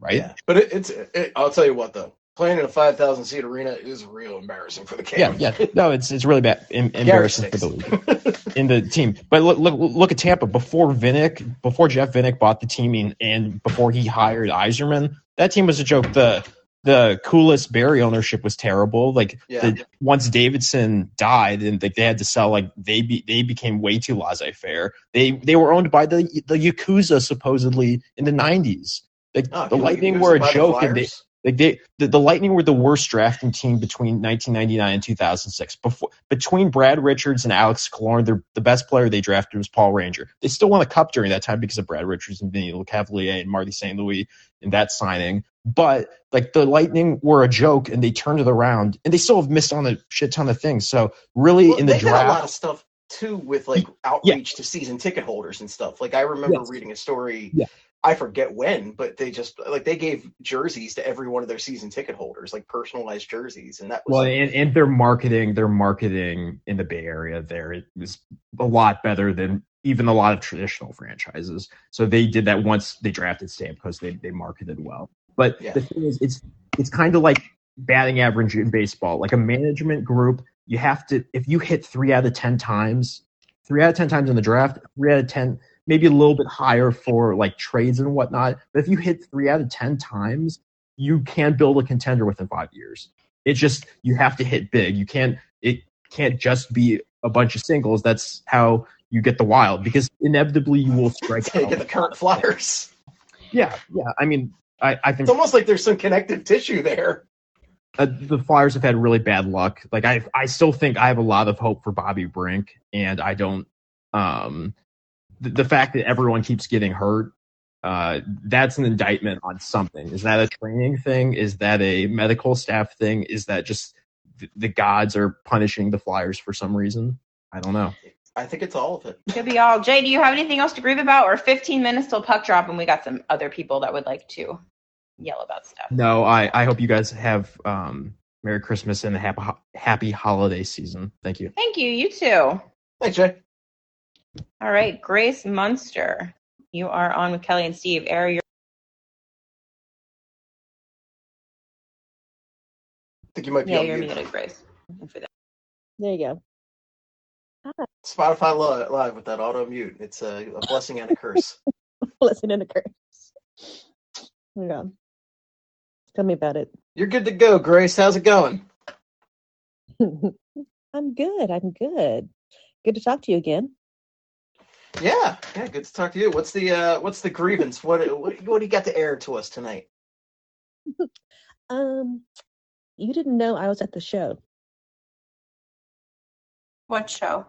right? Yeah, but it, it's. It, I'll tell you what though, playing in a five thousand seat arena is real embarrassing for the game. Yeah, yeah. No, it's it's really bad, em- embarrassing for the league in the team. But look, look, look at Tampa before Vinik, before Jeff Vinik bought the team, and, and before he hired Yzerman, that team was a joke. The the Koules Barrie ownership was terrible. Like Yeah. the, once Davidson died, and like they had to sell, like they be, they became way too laissez faire. They they were owned by the the Yakuza supposedly in the nineties. Like Oh, the Lightning were a joke, and they? Like they, the, the Lightning were the worst drafting team between 1999 and 2006. Before between Brad Richards and Alex their the best player they drafted was Paul Ranger. They still won a cup during that time because of Brad Richards and Vinny Lecavalier and Marty St. Louis in that signing. But like the Lightning were a joke, and they turned it around, and they still have missed on a shit ton of things. So really, Well, in the they did a lot of stuff too with like outreach to season ticket holders and stuff. Like I remember Yes. reading a story. Yeah. I forget when, but they just like they gave jerseys to every one of their season ticket holders, like personalized jerseys, and that was Well, and, and their marketing, their marketing in the Bay Area there it was a lot better than even a lot of traditional franchises. So they did that once they drafted Stamkos, they they marketed well. But Yeah. the thing is, it's it's kind of like batting average in baseball. Like a management group, you have to if you hit three out of ten times, three out of ten times in the draft, three out of ten, maybe a little bit higher for like trades and whatnot. But if you hit three out of ten times, you can build a contender within five years. It's just you have to hit big. You can't it can't just be a bunch of singles. That's how you get the wild because inevitably you will strike take out. the current Flyers. Yeah, yeah. I mean, I, I think It's almost like there's some connective tissue there. uh, the Flyers have had really bad luck. Like I, I still think I have a lot of hope for Bobby Brink, and I don't. Um, the, the fact that everyone keeps getting hurt, uh, that's an indictment on something. Is that a training thing? Is that a medical staff thing? Is that just the, the gods are punishing the Flyers for some reason? I don't know. I think it's all of it. Could be all. Jay, do you have anything else to grieve about? Or 15 minutes till puck drop, and we got some other people that would like to yell about stuff. No, I, I hope you guys have um, Merry Christmas and a happy happy holiday season. Thank you. Thank you. You too. Thanks, Jay. All right, Grace Munster, you are on with Kelly and Steve. Air your think you might be Yeah, on you're mute. muted, Grace. For that. There you go. Spotify Li- Live with that auto mute. It's a, a blessing and a curse. blessing and a curse. Yeah. Tell me about it. You're good to go, Grace. How's it going? I'm good. I'm good. Good to talk to you again. Yeah, yeah. Good to talk to you. What's the uh, what's the grievance? What what, what do you got to air to us tonight? Um, you didn't know I was at the show, What show?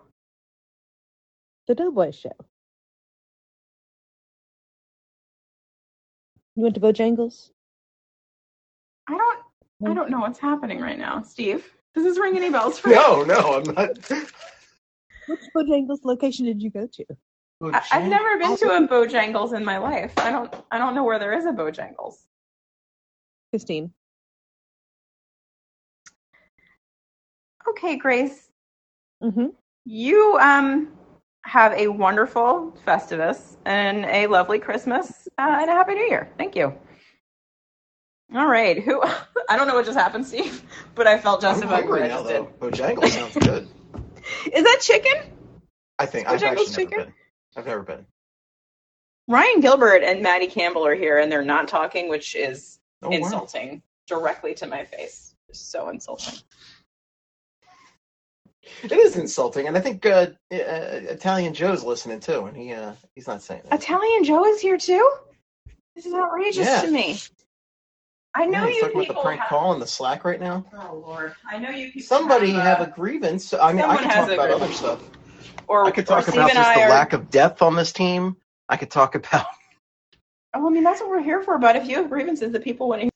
the Doughboy show. You went to Bojangles? I don't. I don't know what's happening right now, Steve. Does this ring any bells for you? No, no, I'm not. Which Bojangles location did you go to? I, I've never been to a Bojangles in my life. I don't. I don't know where there is a Bojangles. Christine. Okay, Grace. Mm-hmm. You um have a wonderful Festivus and a lovely Christmas uh, and a Happy New Year. Thank you. All right. Who? I don't know what just happened, Steve, but I felt I'm justified hungry now, though. Bojangles sounds good. Is that chicken? I think I've Bojangles actually never chicken? I've never been. Ryan Gilbert and Maddie Campbell are here, and they're not talking, which is Oh, wow. insulting directly to my face. So insulting. It is insulting, and I think uh, uh, Italian Joe's listening too, and he uh, he's not saying that. Italian Joe is here too. This is outrageous Yeah. to me. I know Yeah, you talking about people the prank have- call in the Slack right now. Oh Lord, I know you. Somebody have, have uh, a grievance. I mean, I has talk about other stuff. Or I could talk about just the are- lack of depth on this team. I could talk about Oh, I mean that's what we're here for. But if you have grievances that people want to hear,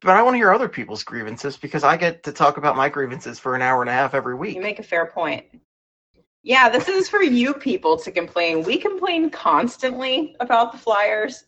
but I want to hear other people's grievances because I get to talk about my grievances for an hour and a half every week. you make a fair point. Yeah, this is for you people to complain. We complain constantly about the Flyers.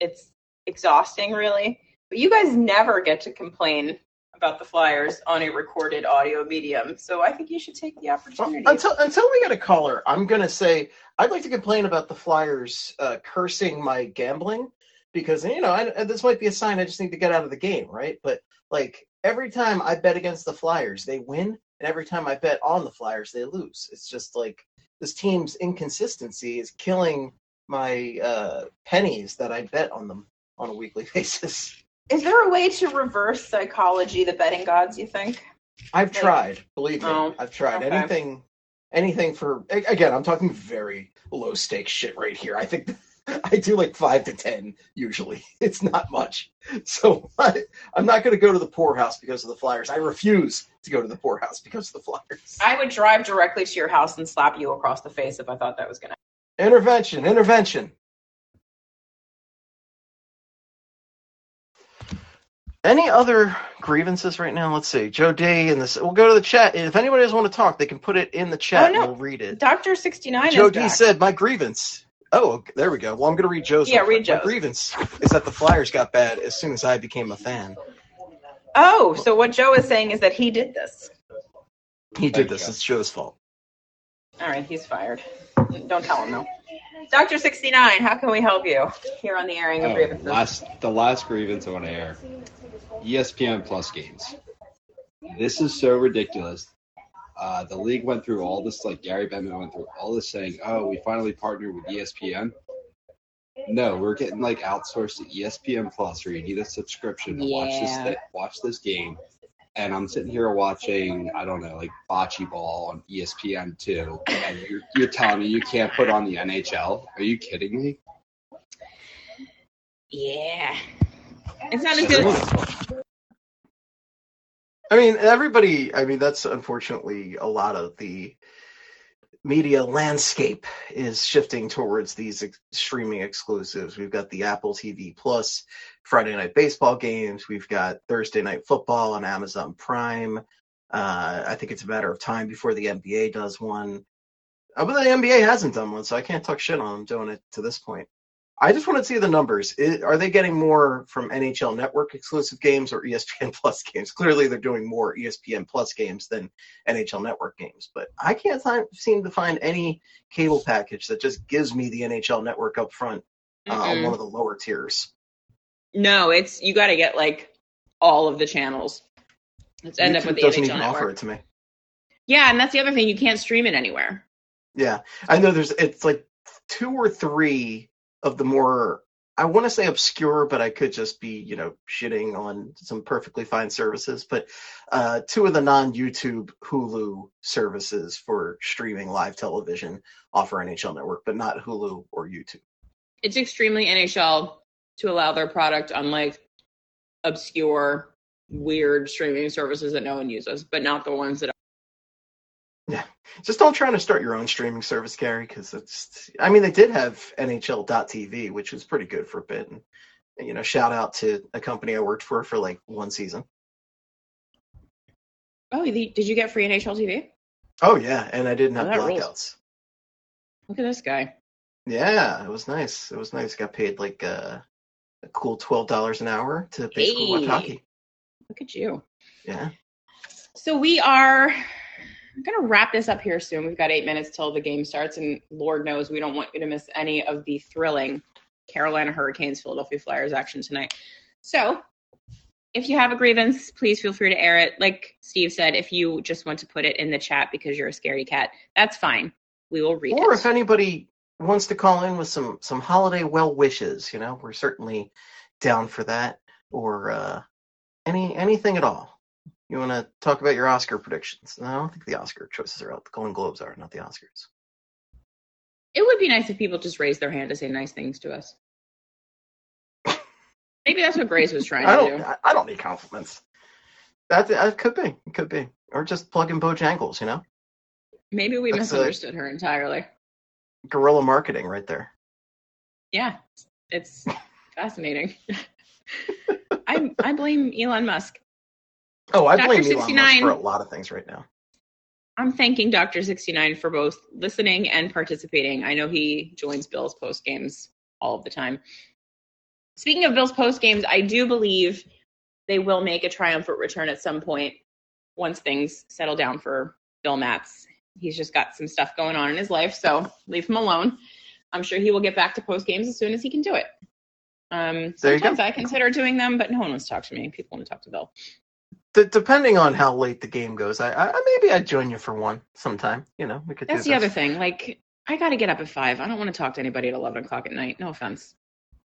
It's exhausting, really. But you guys never get to complain about the Flyers on a recorded audio medium. So I think you should take the opportunity. Until until we get a caller, I'm gonna say I'd like to complain about the Flyers uh, cursing my gambling because you know I, this might be a sign I just need to get out of the game, right? But like every time I bet against the Flyers, they win, and every time I bet on the Flyers, they lose. It's just like this team's inconsistency is killing my uh, pennies that I bet on them on a weekly basis. Is there a way to reverse psychology, the betting gods, you think? I've Like- tried, believe me, Oh, I've tried okay. anything, anything for. Again, I'm talking very low stakes shit right here. I think I do like five to ten usually. It's not much, so I, I'm not going to go to the poorhouse because of the Flyers. I refuse to go to the poorhouse because of the Flyers. I would drive directly to your house and slap you across the face if I thought that was going to Intervention, intervention. Any other grievances right now? Let's see. Joe D in this. We'll go to the chat. If anybody doesn't want to talk, they can put it in the chat Oh, no. and we'll read it. Doctor sixty nine Joe is D back. said, "My grievance." Oh, okay, there we go. Well, I'm going to read Joe's. Yeah, read quick. My Joe's. grievance is that the Flyers got bad as soon as I became a fan. Oh, so what Joe is saying is that he did this. He did this. It's Joe's fault. All right, he's fired. Don't tell him though. Doctor sixty nine, how can we help you here on the airing of Oh, grievances? last the last grievance I want to air. ESPN Plus games. This is so ridiculous. Uh, the league went through all this, like Gary Bettman went through all this, saying, "Oh, we finally partnered with ESPN." No, we're getting like outsourced to ESPN Plus, where you need a subscription to watch this Yeah. watch this game. And I'm sitting here watching, I don't know, like bocce ball on ESPN two, and you're, you're telling me you can't put on the NHL? Are you kidding me? Yeah. It's not as good as I mean, everybody. I mean, that's unfortunately a lot of the media landscape is shifting towards these ex- streaming exclusives. We've got the Apple TV Plus Friday night baseball games. We've got Thursday night football on Amazon Prime. Uh, I think it's a matter of time before the NBA does one. Uh, but the NBA hasn't done one, so I can't talk shit on them doing it to this point. I just want to see the numbers. I are they getting more from NHL Network exclusive games or ESPN Plus games? Clearly, they're doing more ESPN Plus games than NHL Network games. But I can't find, seem to find any cable package that just gives me the NHL Network up front uh, on one of the lower tiers. No, it's you got to get like all of the channels. Let's end up with the doesn't NHL even network. offer it to me. Yeah, and that's the other thing. You can't stream it anywhere. Yeah, I know. There's it's like two or three of the more I want to say obscure, but I could just be you know shitting on some perfectly fine services. But uh, two of the non-YouTube Hulu services for streaming live television offer NHL Network, but not Hulu or YouTube. It's extremely NHL to allow their product on like obscure, weird streaming services that no one uses, but not the ones that. Just don't try to start your own streaming service, Gary, because it's. I mean, they did have NHL.tv, which was pretty good for a bit. And, you know, shout out to a company I worked for for like one season. Oh, did you get free NHL TV? Oh yeah, and I didn't Oh, have rules. blackouts. Look at this guy. Yeah, it was nice. It was nice. Got paid like uh, a cool twelve dollars an hour to basically watch hockey. Look at you. Yeah. So we are going to wrap this up here soon. We've got eight minutes till the game starts, and Lord knows we don't want you to miss any of the thrilling Carolina Hurricanes Philadelphia Flyers action tonight. So if you have a grievance, please feel free to air it. Like Steve said, if you just want to put it in the chat because you're a scaredy cat, that's fine. We will read Or it. if anybody wants to call in with some some holiday well wishes, you know, we're certainly down for that. Or uh, any anything at all. You want to talk about your Oscar predictions? No, I don't think the Oscar choices are out. The Golden Globes are, not the Oscars. It would be nice if people just raised their hand to say nice things to us. Maybe that's what Grace was trying I to do. I- don't need compliments. That that could be. It could be. Or just plug in Bojangles. You know, Maybe we That's misunderstood her entirely. guerrilla marketing right there. Yeah, it's fascinating. I I blame Elon Musk. Oh, I Dr. blame Elon Musk 69. for a lot of things right now. I'm thanking Dr. 69 for both listening and participating. I know he joins Bill's post games all of the time. Speaking of Bill's post games, I do believe they will make a triumphant return at some point once things settle down for Bill Matz. He's just got some stuff going on in his life, so leave him alone. I'm sure he will get back to post games as soon as he can do it. Um, There you go. sometimes I consider doing them, but no one wants to talk to me. People want to talk to Bill. D- depending on how late the game goes, I, I I- maybe I'd join you for one sometime. You know, we could. That's do the other thing. Like, I got to get up at five. I don't want to talk to anybody at 11 o'clock at night. No offense.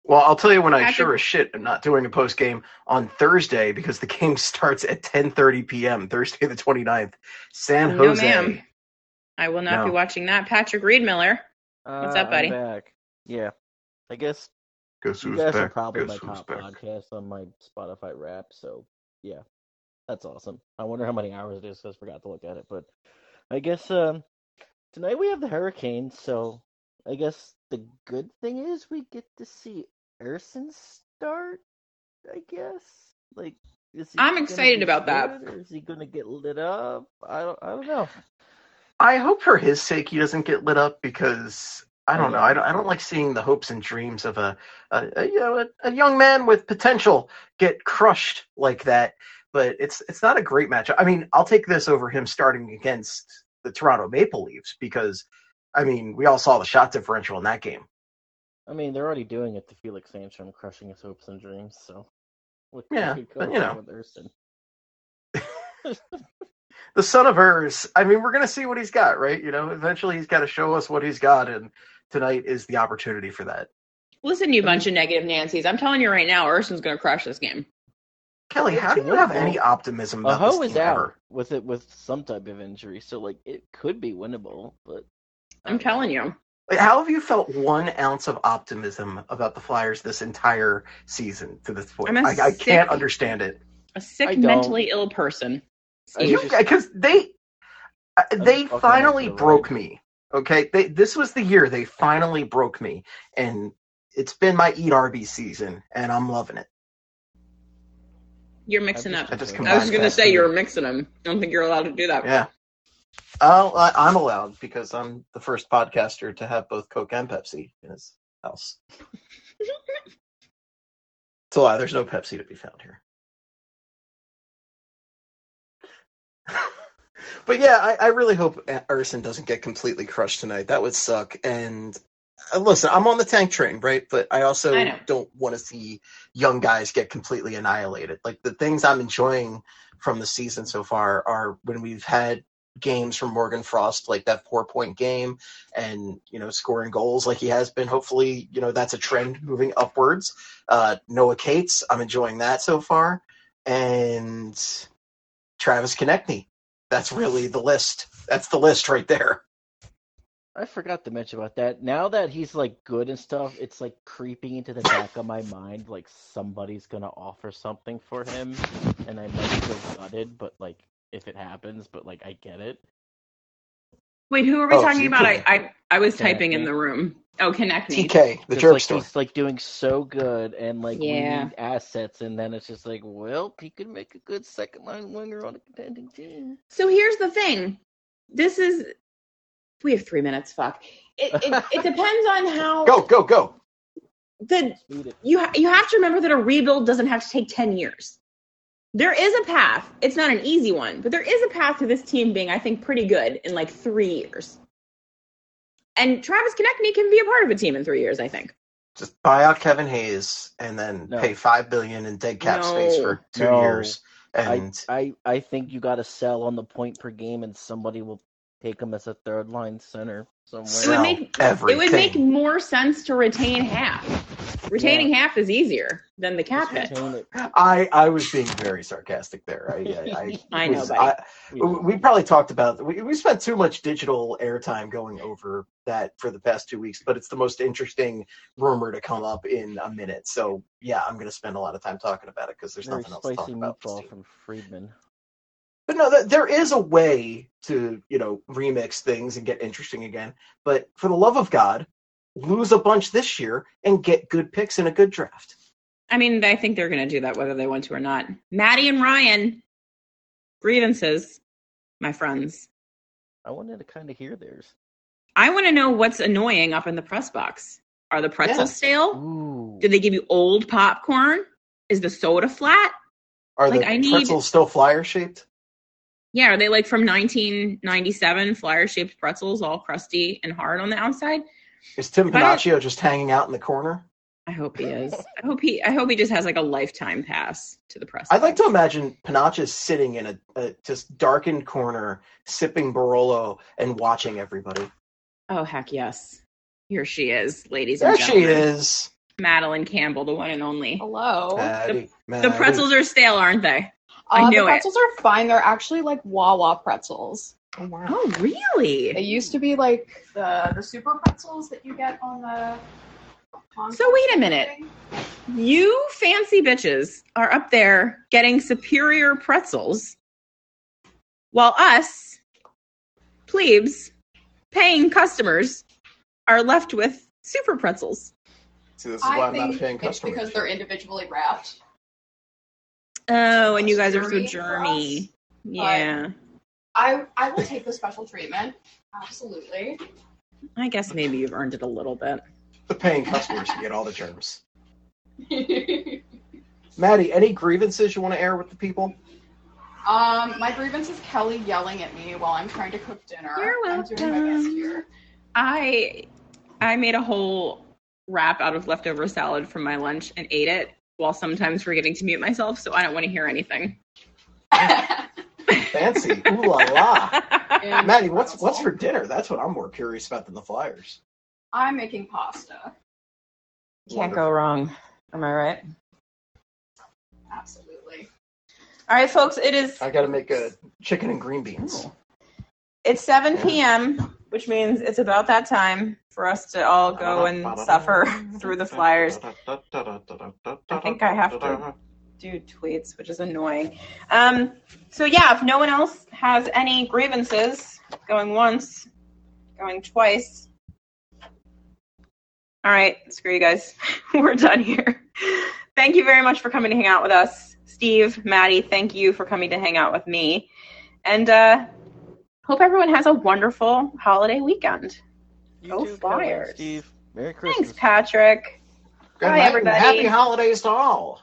Well, I'll tell you when I Patrick- sure as shit am not doing a post game on Thursday because the game starts at 10:30 p.m. Thursday the 29th. San Jose. No, ma'am. I will not No. be watching that. Patrick Reed Miller. What's Uh, up, buddy? I'm back. Yeah, I guess Guess who's you who's guys are back? probably Guess my who's top back? podcast on my Spotify rap. So yeah, that's awesome. I wonder how many hours it is. 'cause I forgot to look at it, but I guess um, tonight we have the hurricane, So I guess the good thing is we get to see Ersson start. I guess like. Is he I'm excited about that. Or is he gonna get lit up? I don't. I don't know. I hope for his sake he doesn't get lit up because I don't know. I don't, I don't like seeing the hopes and dreams of a, a, a you know a, a young man with potential get crushed like that. But it's it's not a great matchup. I mean, I'll take this over him starting against the Toronto Maple Leafs because I mean we all saw the shot differential in that game. I mean, they're already doing it to Felix Sandstrom, crushing his hopes and dreams. So, what Yeah, could go but, you wrong know. with Ersson? The son of hers. I mean, we're gonna see what he's got, right? You know, eventually he's got to show us what he's got, and tonight is the opportunity for that. Listen, you bunch of negative Nancy's. I'm telling you right now, Ersson's going to crush this game. Kelly, how do you have any optimism about Aho this is team out ever? with it with some type of injury, so like it could be winnable, but I'm telling you. Like, How have you felt one ounce of optimism about the Flyers this entire season to this point? I'm a I, I sick- can't understand it. A sick, don't. mentally ill person. I You just- because they uh, they fucking finally like the broke me. Okay, they this was the year they finally broke me, and it's been my eat Arby's season, and I'm loving it. You're mixing up. just- I just I was going to say you're mixing them. I don't think you're allowed to do that. Yeah. Oh, I, I'm allowed because I'm the first podcaster to have both Coke and Pepsi in his house. it's a lie. There's no Pepsi to be found here. but yeah, I, I really hope Ersson doesn't get completely crushed tonight. That would suck. And listen, I'm on the tank train, right? But I also I don't want to see young guys get completely annihilated. Like the things I'm enjoying from the season so far are when we've had games from Morgan Frost, like that four point game, and you know scoring goals like he has been. Hopefully, you know that's a trend moving upwards. Uh, Noah Cates, I'm enjoying that so far, and Travis Konecny. That's really the list. That's the list right there. I forgot to mention about that. Now that he's like good and stuff, it's like creeping into the back of my mind like somebody's gonna offer something for him, and I might feel gutted, but like if it happens, but like I get it. Wait, who are we Oh, talking you about? I, I I was Connect typing in the room. Oh, connect me. TK, the 'Cause, jerk like store. he's like doing so good, and like Yeah. we need assets, and then it's just like, well, he could make a good second line winger on a contending team. So here's the thing. This is we have three minutes. Fuck. It it, it depends on how Go, go, go. the you ha- you have to remember that a rebuild doesn't have to take 10 years. There is a path. It's not an easy one, but there is a path to this team being I think pretty good in like 3 years. And Travis Konecny can be a part of a team in 3 years, I think. Just buy out Kevin Hayes and then No. pay five billion in dead cap space for two No. years. I, I I think you got to sell on the point per game, and somebody will take him as a third line center somewhere. It would make everything. it would make more sense to retain half. Retaining half is easier than the cap hit. I I was being very sarcastic there. I I, I, I know, was- buddy. I- we probably talked about we, we spent too much digital airtime going over that for the past two weeks, but it's the most interesting rumor to come up in a minute. So yeah, I'm going to spend a lot of time talking about it because there's Very nothing else to talk spicy about. with meatball from Friedman. But no, th- there is a way to you know remix things and get interesting again. But for the love of God, lose a bunch this year and get good picks in a good draft. I mean, I think they're going to do that whether they want to or not. Maddie and Ryan, grievances, my friends. I wanted to kind of hear theirs. I want to know what's annoying up in the press box. Are the pretzels Yeah. stale? Ooh. Do they give you old popcorn? Is the soda flat? Are Like, the I need- pretzels still flyer shaped? Yeah, are they like from 1997 flyer shaped pretzels, all crusty and hard on the outside? Is Tim If I don't- Panaccio just hanging out in the corner? I hope he is. I hope he. I hope he just has like a lifetime pass to the press. I'd like to imagine Panaccio sitting in a, a just darkened corner, sipping Barolo and watching everybody. Oh heck yes, here she is, ladies and There she is. Madeline Campbell, the one and only. Hello. Maddie, The Maddie. pretzels are stale, aren't they? I Uh, knew the it. pretzels are fine. They're actually like Wawa pretzels. Oh, wow. Oh really? They used to be like the the super pretzels that you get on the. So wait a minute. You fancy bitches are up there getting superior pretzels, while us plebes, paying customers, are left with super pretzels. See, this is why I I'm not a think paying it's customer. because they're individually wrapped. Oh, and you guys are so Germy for germy. us, Yeah. I I will take the special treatment. Absolutely. I guess maybe you've earned it a little bit. The paying customers can get all the germs. Maddie, any grievances you want to air with the people? um, my grievance is Kelly yelling at me while I'm trying to cook dinner. You're I'm doing my best welcome. here. I I made a whole wrap out of leftover salad from my lunch and ate it while sometimes forgetting to mute myself, so I don't want to hear anything. Fancy. Ooh la la. And Maddie, what's what's for dinner? That's what I'm more curious about than the Flyers. I'm making pasta. Can't go wrong. Am I right? Absolutely. All right, folks, it is I got to make a chicken and green beans. it's 7 p.m., which means it's about that time for us to all go and suffer through the flyers. I think I have to do tweets, which is annoying. Um, so yeah, if no one else has any grievances, going once, going twice. All right, screw you guys. We're done here. Thank you very much for coming to hang out with us. Steve, Maddie, thank you for coming to hang out with me. And uh hope everyone has a wonderful holiday weekend. You Go too, Flyers. Steve. Merry Christmas. Thanks, Patrick. Good Bye, night everybody. happy holidays to all.